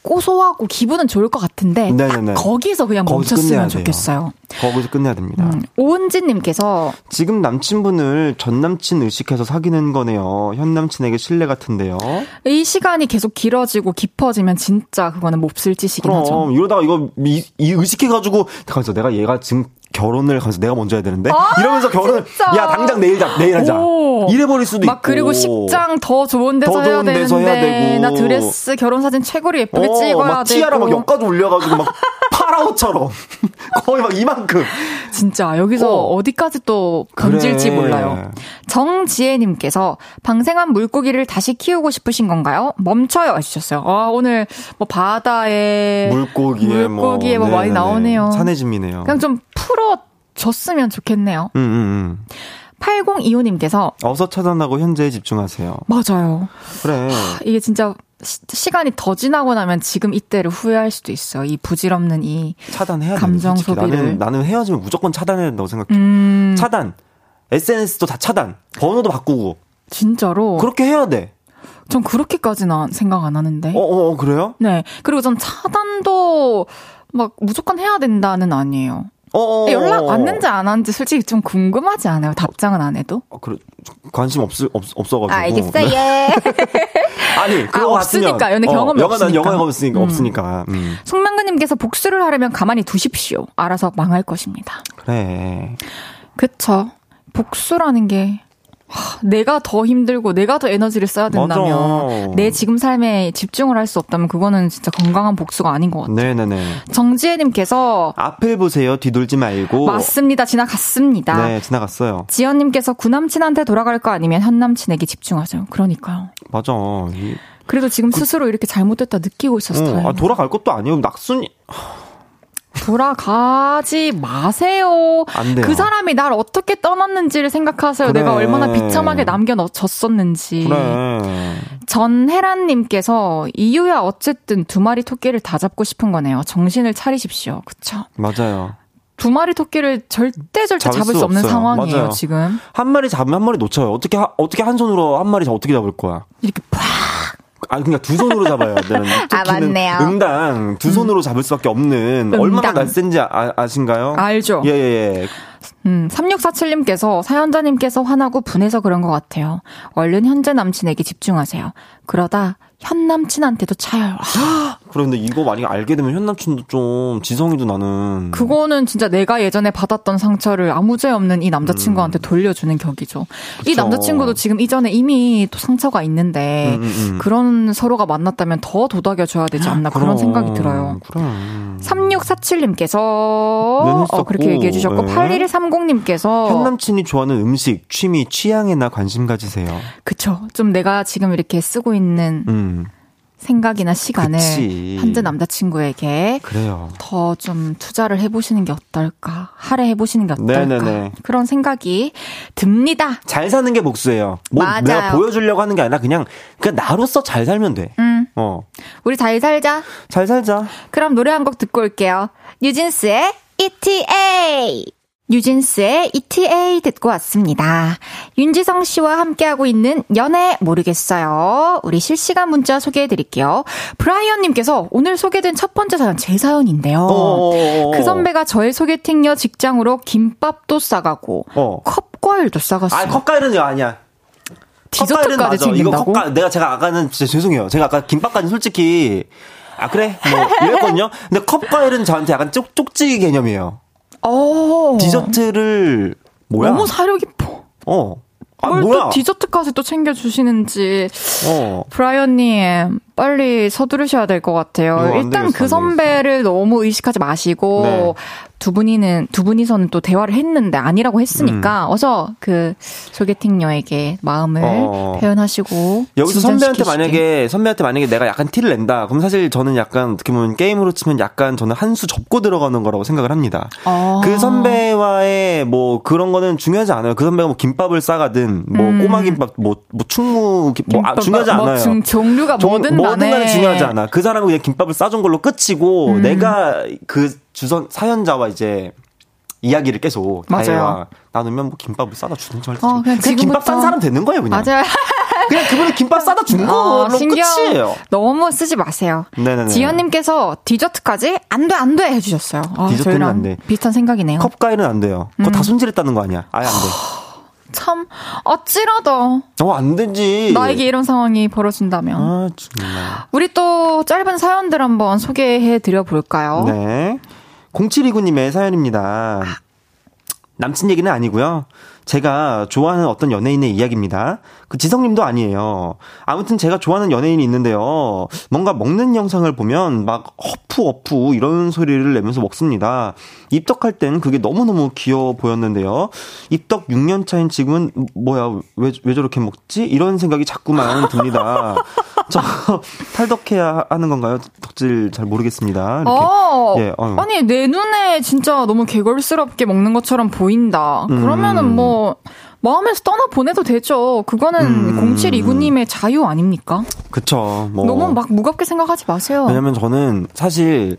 고소하고 기분은 좋을 것 같은데 네네네. 딱 거기서 그냥 거기서 멈췄으면. 좋겠어요. 거기서 끝내야 됩니다. 음, 오은지님께서 지금 남친분을 전 남친 의식해서 사귀는 거네요. 현 남친에게 신뢰 같은데요. 이 시간이 계속 길어지고 깊어지면 진짜 그거는 몹쓸 짓이긴 하죠. 그럼 이러다가 이거 이, 이 의식해가지고 가서 내가 얘가 지금 결혼을 가서 내가 먼저 해야 되는데 이러면서 결혼을 아, 진짜. 야 당장 내일 자 내일 하자 오. 이래 버릴 수도 막 있고 그리고 식장 더 좋은 데서 더 해야 좋은 되는데 데서 해야 되고. 나 드레스 결혼 사진 최고로 예쁘게 어, 찍어야 막 되고 티아라 막 옆까지 올려가지고 막 파라오처럼 (laughs) 거의 막 이만큼 진짜 여기서 어. 어. 디까지또 건질지 그래. 몰라요. 정지혜님께서 방생한 물고기를 다시 키우고 싶으신 건가요? 멈춰요 해주셨어요. 아 오늘 뭐 바다에 물고기에 물고기에 뭐, 뭐 많이. 나오네요. 산해진미네요. 그냥 좀 풀어줬으면 좋겠네요. 음, 음, 음. 8025님께서 어서 차단하고 현재에 집중하세요. 맞아요. 그래. 이게 진짜 시, 간이더 지나고 나면 지금 이때를 후회할 수도 있어요. 이 부질없는 이 차단해야 돼. 감정 솔직히 소비를. 나는 나는 헤어지면 무조건 차단해야 된다고 생각해. 음, 차단. SNS도 다 차단. 번호도 바꾸고. 진짜로 그렇게 해야 돼. 전 그렇게까지는 생각 안 하는데. 어, 어, 어, 그래요? 네. 그리고 전 차단도 막 무조건 해야 된다는 아니에요. 어, 어. 연락 왔는지 안 왔는지 솔직히 좀 궁금하지 않아요? 답장은 안 해도? 어, 그래. 관심 없을, 없, 없어가지고. 알겠어요. 네. (laughs) 아니, 아, 같으면. 없으니까. 연애 경험이 영화, 난 없으니까. 영화가 없으니까. 음. 없으니까. 음. 송명근님께서 복수를 하려면 가만히 두십시오. 알아서 망할 것입니다. 그래. 그쵸. 복수라는 게, 하, 내가 더 힘들고 내가 더 에너지를 써야 된다면, 맞아. 내 지금 삶에 집중을 할 수 없다면 그거는 진짜 건강한 복수가 아닌 것 같아요. 네네네. 정지혜님께서, 앞을 보세요. 뒤돌지 말고. 맞습니다. 지나갔습니다. 네, 지나갔어요. 지연님께서 구남친한테 돌아갈 거 아니면 현남친에게 집중하세요. 그러니까요. 맞아. 이, 그래도 지금 그, 스스로 이렇게 잘못됐다 느끼고 있었어요. 어, 아, 돌아갈 것도 아니에요. 낙순이. 돌아가지 마세요. 안 돼요. 그 사람이 날 어떻게 떠났는지를 생각하세요. 그래. 내가 얼마나 비참하게 남겨졌었는지. 그래. 전혜란님께서 이유야 어쨌든 두 마리 토끼를 다 잡고 싶은 거네요. 정신을 차리십시오. 그쵸? 맞아요. 두 마리 토끼를 절대 절대 잡을, 잡을 수, 없는 없어요. 상황이에요 맞아요. 지금. 한 마리 잡으면 한 마리 놓쳐요. 어떻게 하, 어떻게 한 손으로 한 마리 어떻게 잡을 거야? 이렇게 팍. 아, 그러니까 두 손으로 잡아야 되는. (laughs) 아, 맞네요. 응당 두 손으로 잡을 수밖에 없는. 응당. 얼마나 날쌘지 아, 아신가요? 알죠. 예, 예, 예. 음, 3647님께서 사연자님께서 화나고 분해서 그런 것 같아요. 얼른 현재 남친에게 집중하세요. 그러다 현 남친한테도 차요. (gasps) 그런데 이거 만약에 알게 되면 현 남친도 좀 지성이도 나는. 그거는 진짜 내가 예전에 받았던 상처를 아무 죄 없는 이 남자친구한테 음. 돌려주는 격이죠. 그쵸. 이 남자친구도 지금 이전에 이미 또 상처가 있는데 음, 음, 음. 그런 서로가 만났다면 더 도닥여줘야 되지 않나 그럼, 그런 생각이 들어요. 그럼. 3647님께서 어, 그렇게 얘기해 주셨고 네. 8130님께서 현 남친이 좋아하는 음식, 취미, 취향에나 관심 가지세요. 그쵸. 좀 내가 지금 이렇게 쓰고 있는 음. 생각이나 시간을 그치. 현재 남자친구에게 더 좀 투자를 해보시는 게 어떨까 할애해 보시는 게 어떨까 네네네. 그런 생각이 듭니다. 잘 사는 게 복수예요. 뭐 맞아요. 내가 보여주려고 하는 게 아니라 그냥 그냥 나로서 잘 살면 돼. 음. 어. 우리 잘 살자. 잘 살자. 그럼 노래 한 곡 듣고 올게요. 뉴진스의 ETA. 뉴진스의 ETA 듣고 왔습니다. 윤지성 씨와 함께하고 있는 연애 모르겠어요. 우리 실시간 문자 소개해 드릴게요. 브라이언 님께서 오늘 소개된 첫 번째 사연 제 사연인데요. 어어어어. 그 선배가 저의 소개팅녀 직장으로 김밥도 싸가고 어. 컵과일도 싸갔어요. 아, 컵과일은 아니야. 디저트까지 챙긴다고? 이거 컵과, 내가 제가 아까는 진짜 죄송해요. 제가 아까 김밥까지 솔직히 아 그래 뭐 이랬거든요. 근데 컵과일은 저한테 약간 쪽 쪽지 개념이에요. 어. 디저트를 뭐야? 너무 사려 깊어. 어. 아, 뭐야? 디저트까지 또 챙겨주시는지. 어. 브라이언님, 빨리 서두르셔야 될 것 같아요. 어, 일단 되겠어, 그 선배를 너무 의식하지 마시고, 네. 두 분이는 두 분이서는 또 대화를 했는데 아니라고 했으니까 음. 어서 그 소개팅녀에게 마음을 어. 표현하시고 여기서 선배한테 만약에 선배한테 만약에 내가 약간 티를 낸다 그럼 사실 저는 약간 어떻게 보면 게임으로 치면 약간 저는 한 수 접고 들어가는 거라고 생각을 합니다. 어. 그 선배와의 뭐 그런 거는 중요하지 않아요. 그 선배가 뭐 김밥을 싸가든 뭐 음. 꼬마 김밥 뭐, 뭐 충무 뭐 아, 중요하지 뭐 않아요. 중, 종류가 뭐든 뭐든 간에 중요하지 않아. 그 사람은 그냥 김밥을 싸준 걸로 끝이고 음. 내가 그 주선 사연자와 이제 이야기를 계속 맞아요. 나누면 뭐 김밥을 싸다 주는 줄 알지. 어, 그냥, 그냥 김밥 싼 사람 되는 거예요, 그냥. 맞아요. (laughs) 그냥 그분이 김밥 싸다 준 어, 걸로 끝이에요. 너무 쓰지 마세요. 네네네. 지연님께서 디저트까지 안 돼, 안 돼 해주셨어요. 아, 디저트는 안 돼. 비슷한 생각이네요. 컵과일은 안 돼요. 그거 음. 다 손질했다는 거 아니야. 아예 안 돼. 참 어찌라도 어, 안 되지. 나에게 이런 상황이 벌어진다면. 아, 정말. 우리 또 짧은 사연들 한번 소개해 드려 볼까요? 네. 0729님의 사연입니다. 남친 얘기는 아니고요. 제가 좋아하는 어떤 연예인의 이야기입니다. 그 지성님도 아니에요. 아무튼 제가 좋아하는 연예인이 있는데요. 뭔가 먹는 영상을 보면 막 허푸 어푸 이런 소리를 내면서 먹습니다. 입덕할 땐 그게 너무너무 귀여워 보였는데요. 입덕 6년 차인 지금은 뭐야 왜, 왜 저렇게 먹지? 이런 생각이 자꾸만 (laughs) 듭니다. 저 탈덕해야 하는 건가요? 덕질 잘 모르겠습니다. 이렇게. 어, 예, 아니 내 눈에 진짜 너무 개걸스럽게 먹는 것처럼 보인다. 그러면은 음. 뭐 마음에서 떠나 보내도 되죠. 그거는 음. 0729님의 자유 아닙니까? 그쵸. 뭐. 너무 막 무겁게 생각하지 마세요. 왜냐면 저는 사실,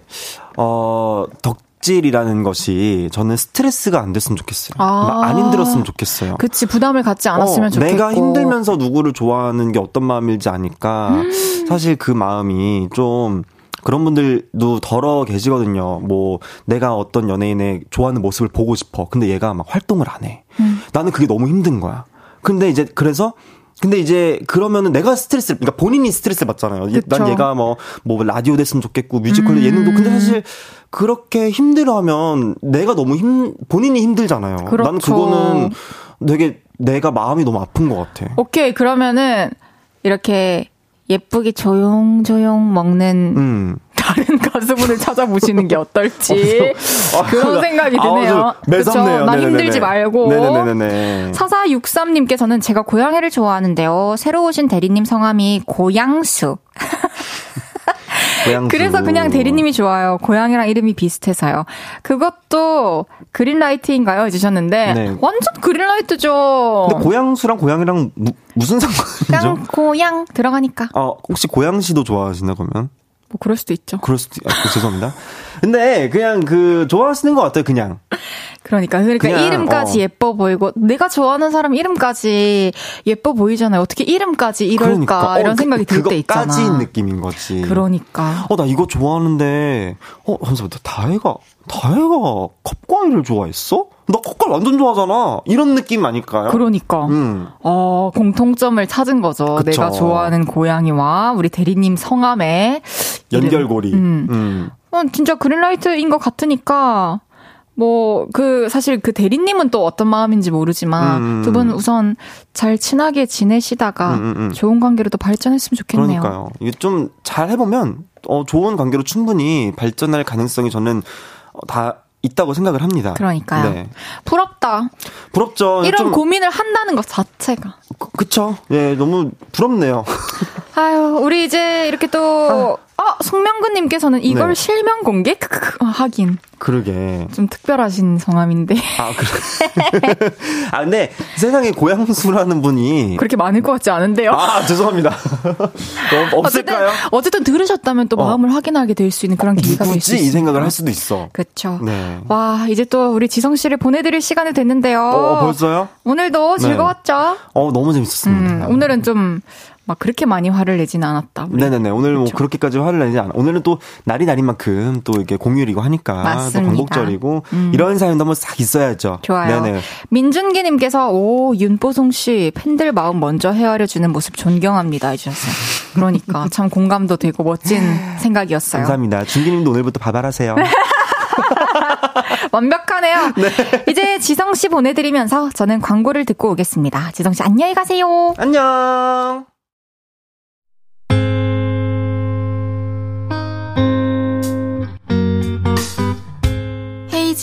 어, 덕, 덕질이라는 것이 저는 스트레스가 안 됐으면 좋겠어요. 아. 안 힘들었으면 좋겠어요. 그치 부담을 갖지 않았으면 어, 좋겠고. 내가 힘들면서 누구를 좋아하는 게 어떤 마음일지 아니까 음. 사실 그 마음이 좀 그런 분들도 덜어 계시거든요. 뭐 내가 어떤 연예인의 좋아하는 모습을 보고 싶어. 근데 얘가 막 활동을 안 해. 음. 나는 그게 너무 힘든 거야. 근데 이제 그래서 근데 이제 그러면은 내가 스트레스를 그러니까 본인이 스트레스 받잖아요. 그쵸. 난 얘가 뭐뭐 뭐 라디오 됐으면 좋겠고 뮤지컬 음. 예능도 근데 사실 그렇게 힘들어하면 내가 너무 힘 본인이 힘들잖아요. 그렇죠. 나는 그거는 되게 내가 마음이 너무 아픈 것 같아. 오케이 그러면은 이렇게 예쁘게 조용조용 먹는 음. 다른 가수분을 찾아보시는 게 어떨지 (laughs) 어, 그런 생각이 드네요. 아, 매섭네요. 나 힘들지 말고. 네네네네. 4463님께서는 제가 고양이를 좋아하는데요. 새로 오신 대리님 성함이 고양수. 고양수. 그래서 그냥 대리님이 좋아요. 고양이랑 이름이 비슷해서요. 그것도 그린라이트인가요? 해주셨는데 네. 완전 그린라이트죠. 근데 고양수랑 고양이랑 무, 무슨 상관이죠? 고양 들어가니까. 어, 혹시 고양시도 좋아하시나 그러면? 뭐 그럴 수도 있죠. 그럴 수도 아, 그, 죄송합니다. 근데 그냥 그 좋아하시는 것 같아요. 그냥. 그러니까 그러니까 그냥, 이름까지 어. 예뻐 보이고 내가 좋아하는 사람 이름까지 예뻐 보이잖아요. 어떻게 이름까지 이럴까 그러니까. 이런 어, 생각이 그, 들때 있잖아. 그거까지 느낌인 거지. 그러니까. 어 나 이거 좋아하는데 어 한서 다혜가 다혜가 컵과일을 좋아했어? 나 컵과일 완전 좋아하잖아. 이런 느낌 아닐까요? 그러니까. 음. 어, 공통점을 찾은 거죠. 그쵸. 내가 좋아하는 고양이와 우리 대리님 성함의 연결고리. 음. 음. 어, 진짜 그린라이트인 것 같으니까 뭐, 그, 사실 그 대리님은 또 어떤 마음인지 모르지만, 음. 두분 우선 잘 친하게 지내시다가, 음, 음, 음, 좋은 관계로 또 발전했으면 좋겠네요. 그러니까요. 이게 좀 잘 해보면, 어, 좋은 관계로 충분히 발전할 가능성이 저는 어, 다 있다고 생각을 합니다. 그러니까요. 네. 부럽다. 부럽죠. 이런 좀... 고민을 한다는 것 자체가. 그, 그쵸. 예, 너무 부럽네요. (laughs) 아유, 우리 이제 이렇게 또, 아. 어, 송명근님께서는 이걸 네. 실명 공개? 하긴. 그러게. 좀 특별하신 성함인데. 아, 그래. (laughs) 아, 근데 세상에 고양수라는 분이. 그렇게 많을 것 같지 않은데요? 아, 죄송합니다. (laughs) 없을까요? 어쨌든, 어쨌든, 들으셨다면 또 어. 마음을 확인하게 될 수 있는 그런 계기가 될수 있어요. 이 생각을 할 수도 있어. 그렇죠. 네. 와, 이제 또 우리 지성 씨를 보내드릴 시간이 됐는데요. 어, 벌써요? 오늘도 네. 즐거웠죠? 네. 어, 너무 재밌었습니다. 음, 오늘은 좀, 막 그렇게 많이 화를 내지는 않았다. 우리. 네네네. 오늘 뭐 그렇죠. 뭐 그렇게까지 화를 내지 않아. 오늘은 또 날이 날인 만큼 또 이게 공휴일이고 하니까 맞습니다. 또 광복절이고 음. 이런 사연도 한번 싹 있어야죠. 좋아요. 네네. 민준기님께서 오 윤보송 씨 팬들 마음 먼저 헤아려 주는 모습 존경합니다 해주셨어요. 그러니까 (laughs) 참 공감도 되고 멋진 생각이었어요. 감사합니다. 준기님도 오늘부터 바발하세요. (laughs) 완벽하네요. (laughs) 네. 이제 지성 씨 보내드리면서 저는 광고를 듣고 오겠습니다. 지성 씨 안녕히 가세요. 안녕.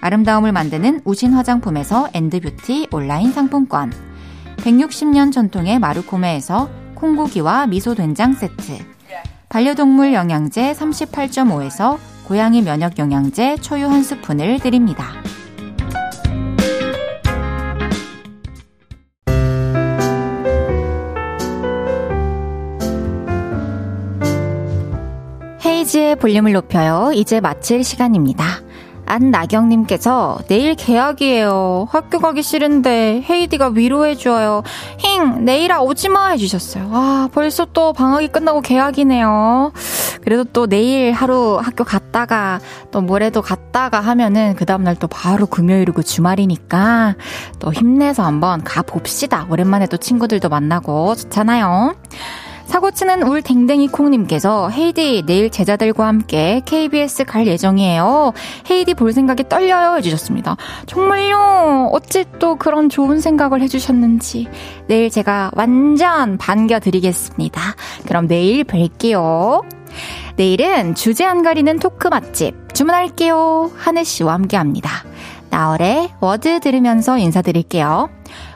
아름다움을 만드는 우신 화장품에서 엔드뷰티 온라인 상품권 160년 전통의 마루코메에서 콩고기와 미소된장 세트 반려동물 영양제 38.5에서 고양이 면역 영양제 초유 한 스푼을 드립니다. 헤이지의 볼륨을 높여요. 이제 마칠 시간입니다. 안나경님께서 내일 개학이에요. 학교 가기 싫은데 헤이디가 위로해줘요. 힝, 내일아 오지마 해주셨어요. 아, 벌써 또 방학이 끝나고 개학이네요. 그래도 또 내일 하루 학교 갔다가 또 모레도 갔다가 하면은 그 다음날 또 바로 금요일이고 주말이니까 또 힘내서 한번 가봅시다. 오랜만에 또 친구들도 만나고 좋잖아요. 사고치는 울 댕댕이 콩님께서 헤이디 내일 제자들과 함께 KBS 갈 예정이에요. 헤이디 볼 생각에 떨려요 해주셨습니다. 정말요. 어찌 또 그런 좋은 생각을 해주셨는지 내일 제가 완전 반겨드리겠습니다. 그럼 내일 뵐게요. 내일은 주제 안 가리는 토크 맛집 주문할게요. 하늘 씨와 함께 합니다. 나얼의 워드 들으면서 인사드릴게요.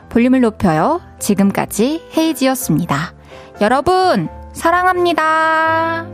볼륨을 높여요. 지금까지 헤이지였습니다. 여러분, 사랑합니다.